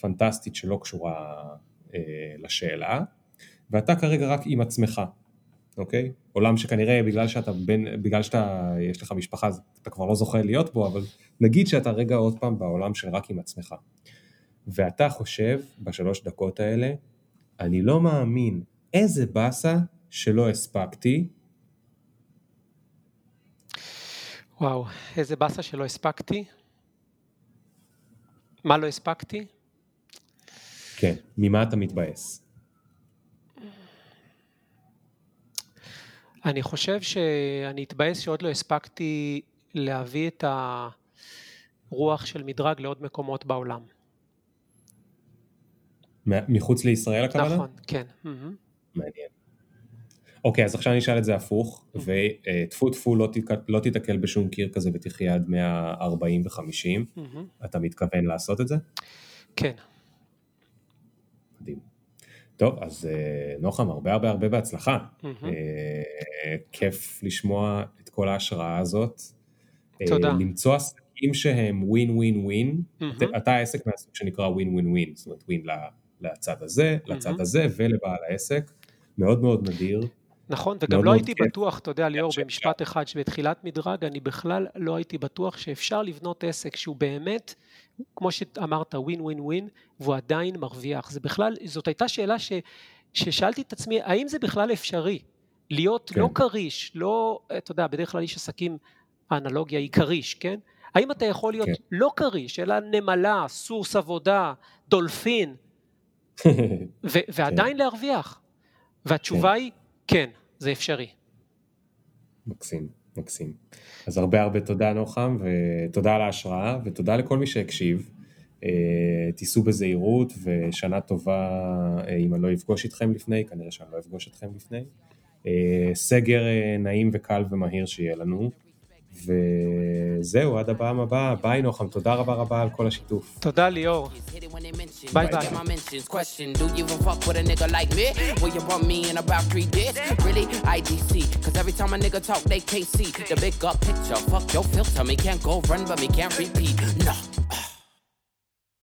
פנטסטית שלא קשורה אה, לשאלה, ואתה כרגע רק עם עצמך, אוקיי? עולם שכנראה בגלל שאתה בין, בגלל שאתה, יש לך משפחה, אתה כבר לא זוכה להיות בו, אבל נגיד שאתה רגע עוד פעם בעולם של רק עם עצמך. ואתה חושב בשלוש דקות האלה, אני לא מאמין איזה באסה שלא הספקתי וואו, איזה באסה שלא הספקתי. מה לא הספקתי? כן, ממה אתה מתבאס? אני חושב שאני אתבאס שעוד לא הספקתי להביא את הרוח של מדרג לעוד מקומות בעולם. מחוץ לישראל הכוונה? נכון, כן. מעניין. אוקיי, אז עכשיו אני אשאל את זה הפוך, וטפו טפו לא, לא תיתקל בשום קיר כזה ותחיה עד 140 ו-50, אתה מתכוון לעשות את זה? כן. מדהים. טוב, אז אה, נוחם, הרבה הרבה הרבה בהצלחה. אה, כיף לשמוע את כל ההשראה הזאת. אה, תודה. למצוא עסקים שהם ווין ווין ווין. אתה העסק מהסוג שנקרא ווין ווין ווין, זאת אומרת ווין לצד הזה, לצד הזה ולבעל העסק. מאוד מאוד נדיר. נכון, וגם לא הייתי בטוח, אתה יודע ליאור, במשפט אחד, שבתחילת מדרג אני בכלל לא הייתי בטוח שאפשר לבנות עסק שהוא באמת, כמו שאמרת, ווין ווין ווין, והוא עדיין מרוויח. זה בכלל, זאת הייתה שאלה ש, ששאלתי את עצמי, האם זה בכלל אפשרי? להיות כן. לא כריש, לא, אתה יודע, בדרך כלל איש עסקים, האנלוגיה היא כריש, כן? האם אתה יכול להיות כן. לא כריש, אלא נמלה, סוס עבודה, דולפין, ו- ועדיין כן. להרוויח? והתשובה כן. היא כן, זה אפשרי. מקסים, מקסים. אז הרבה הרבה תודה נוחם, ותודה על ההשראה, ותודה לכל מי שהקשיב. אה, תיסעו בזהירות, ושנה טובה אה, אם אני לא אפגוש אתכם לפני, כנראה שאני לא אפגוש אתכם לפני. אה, סגר נעים וקל ומהיר שיהיה לנו. וזהו, עד הפעם הבאה, ביי נוחם, תודה רבה רבה על כל השיתוף. תודה ליאור. ביי ביי. Cause every time a nigga talk, they can't see the big up picture. Fuck your filter, me can't go run, but me can't repeat. No.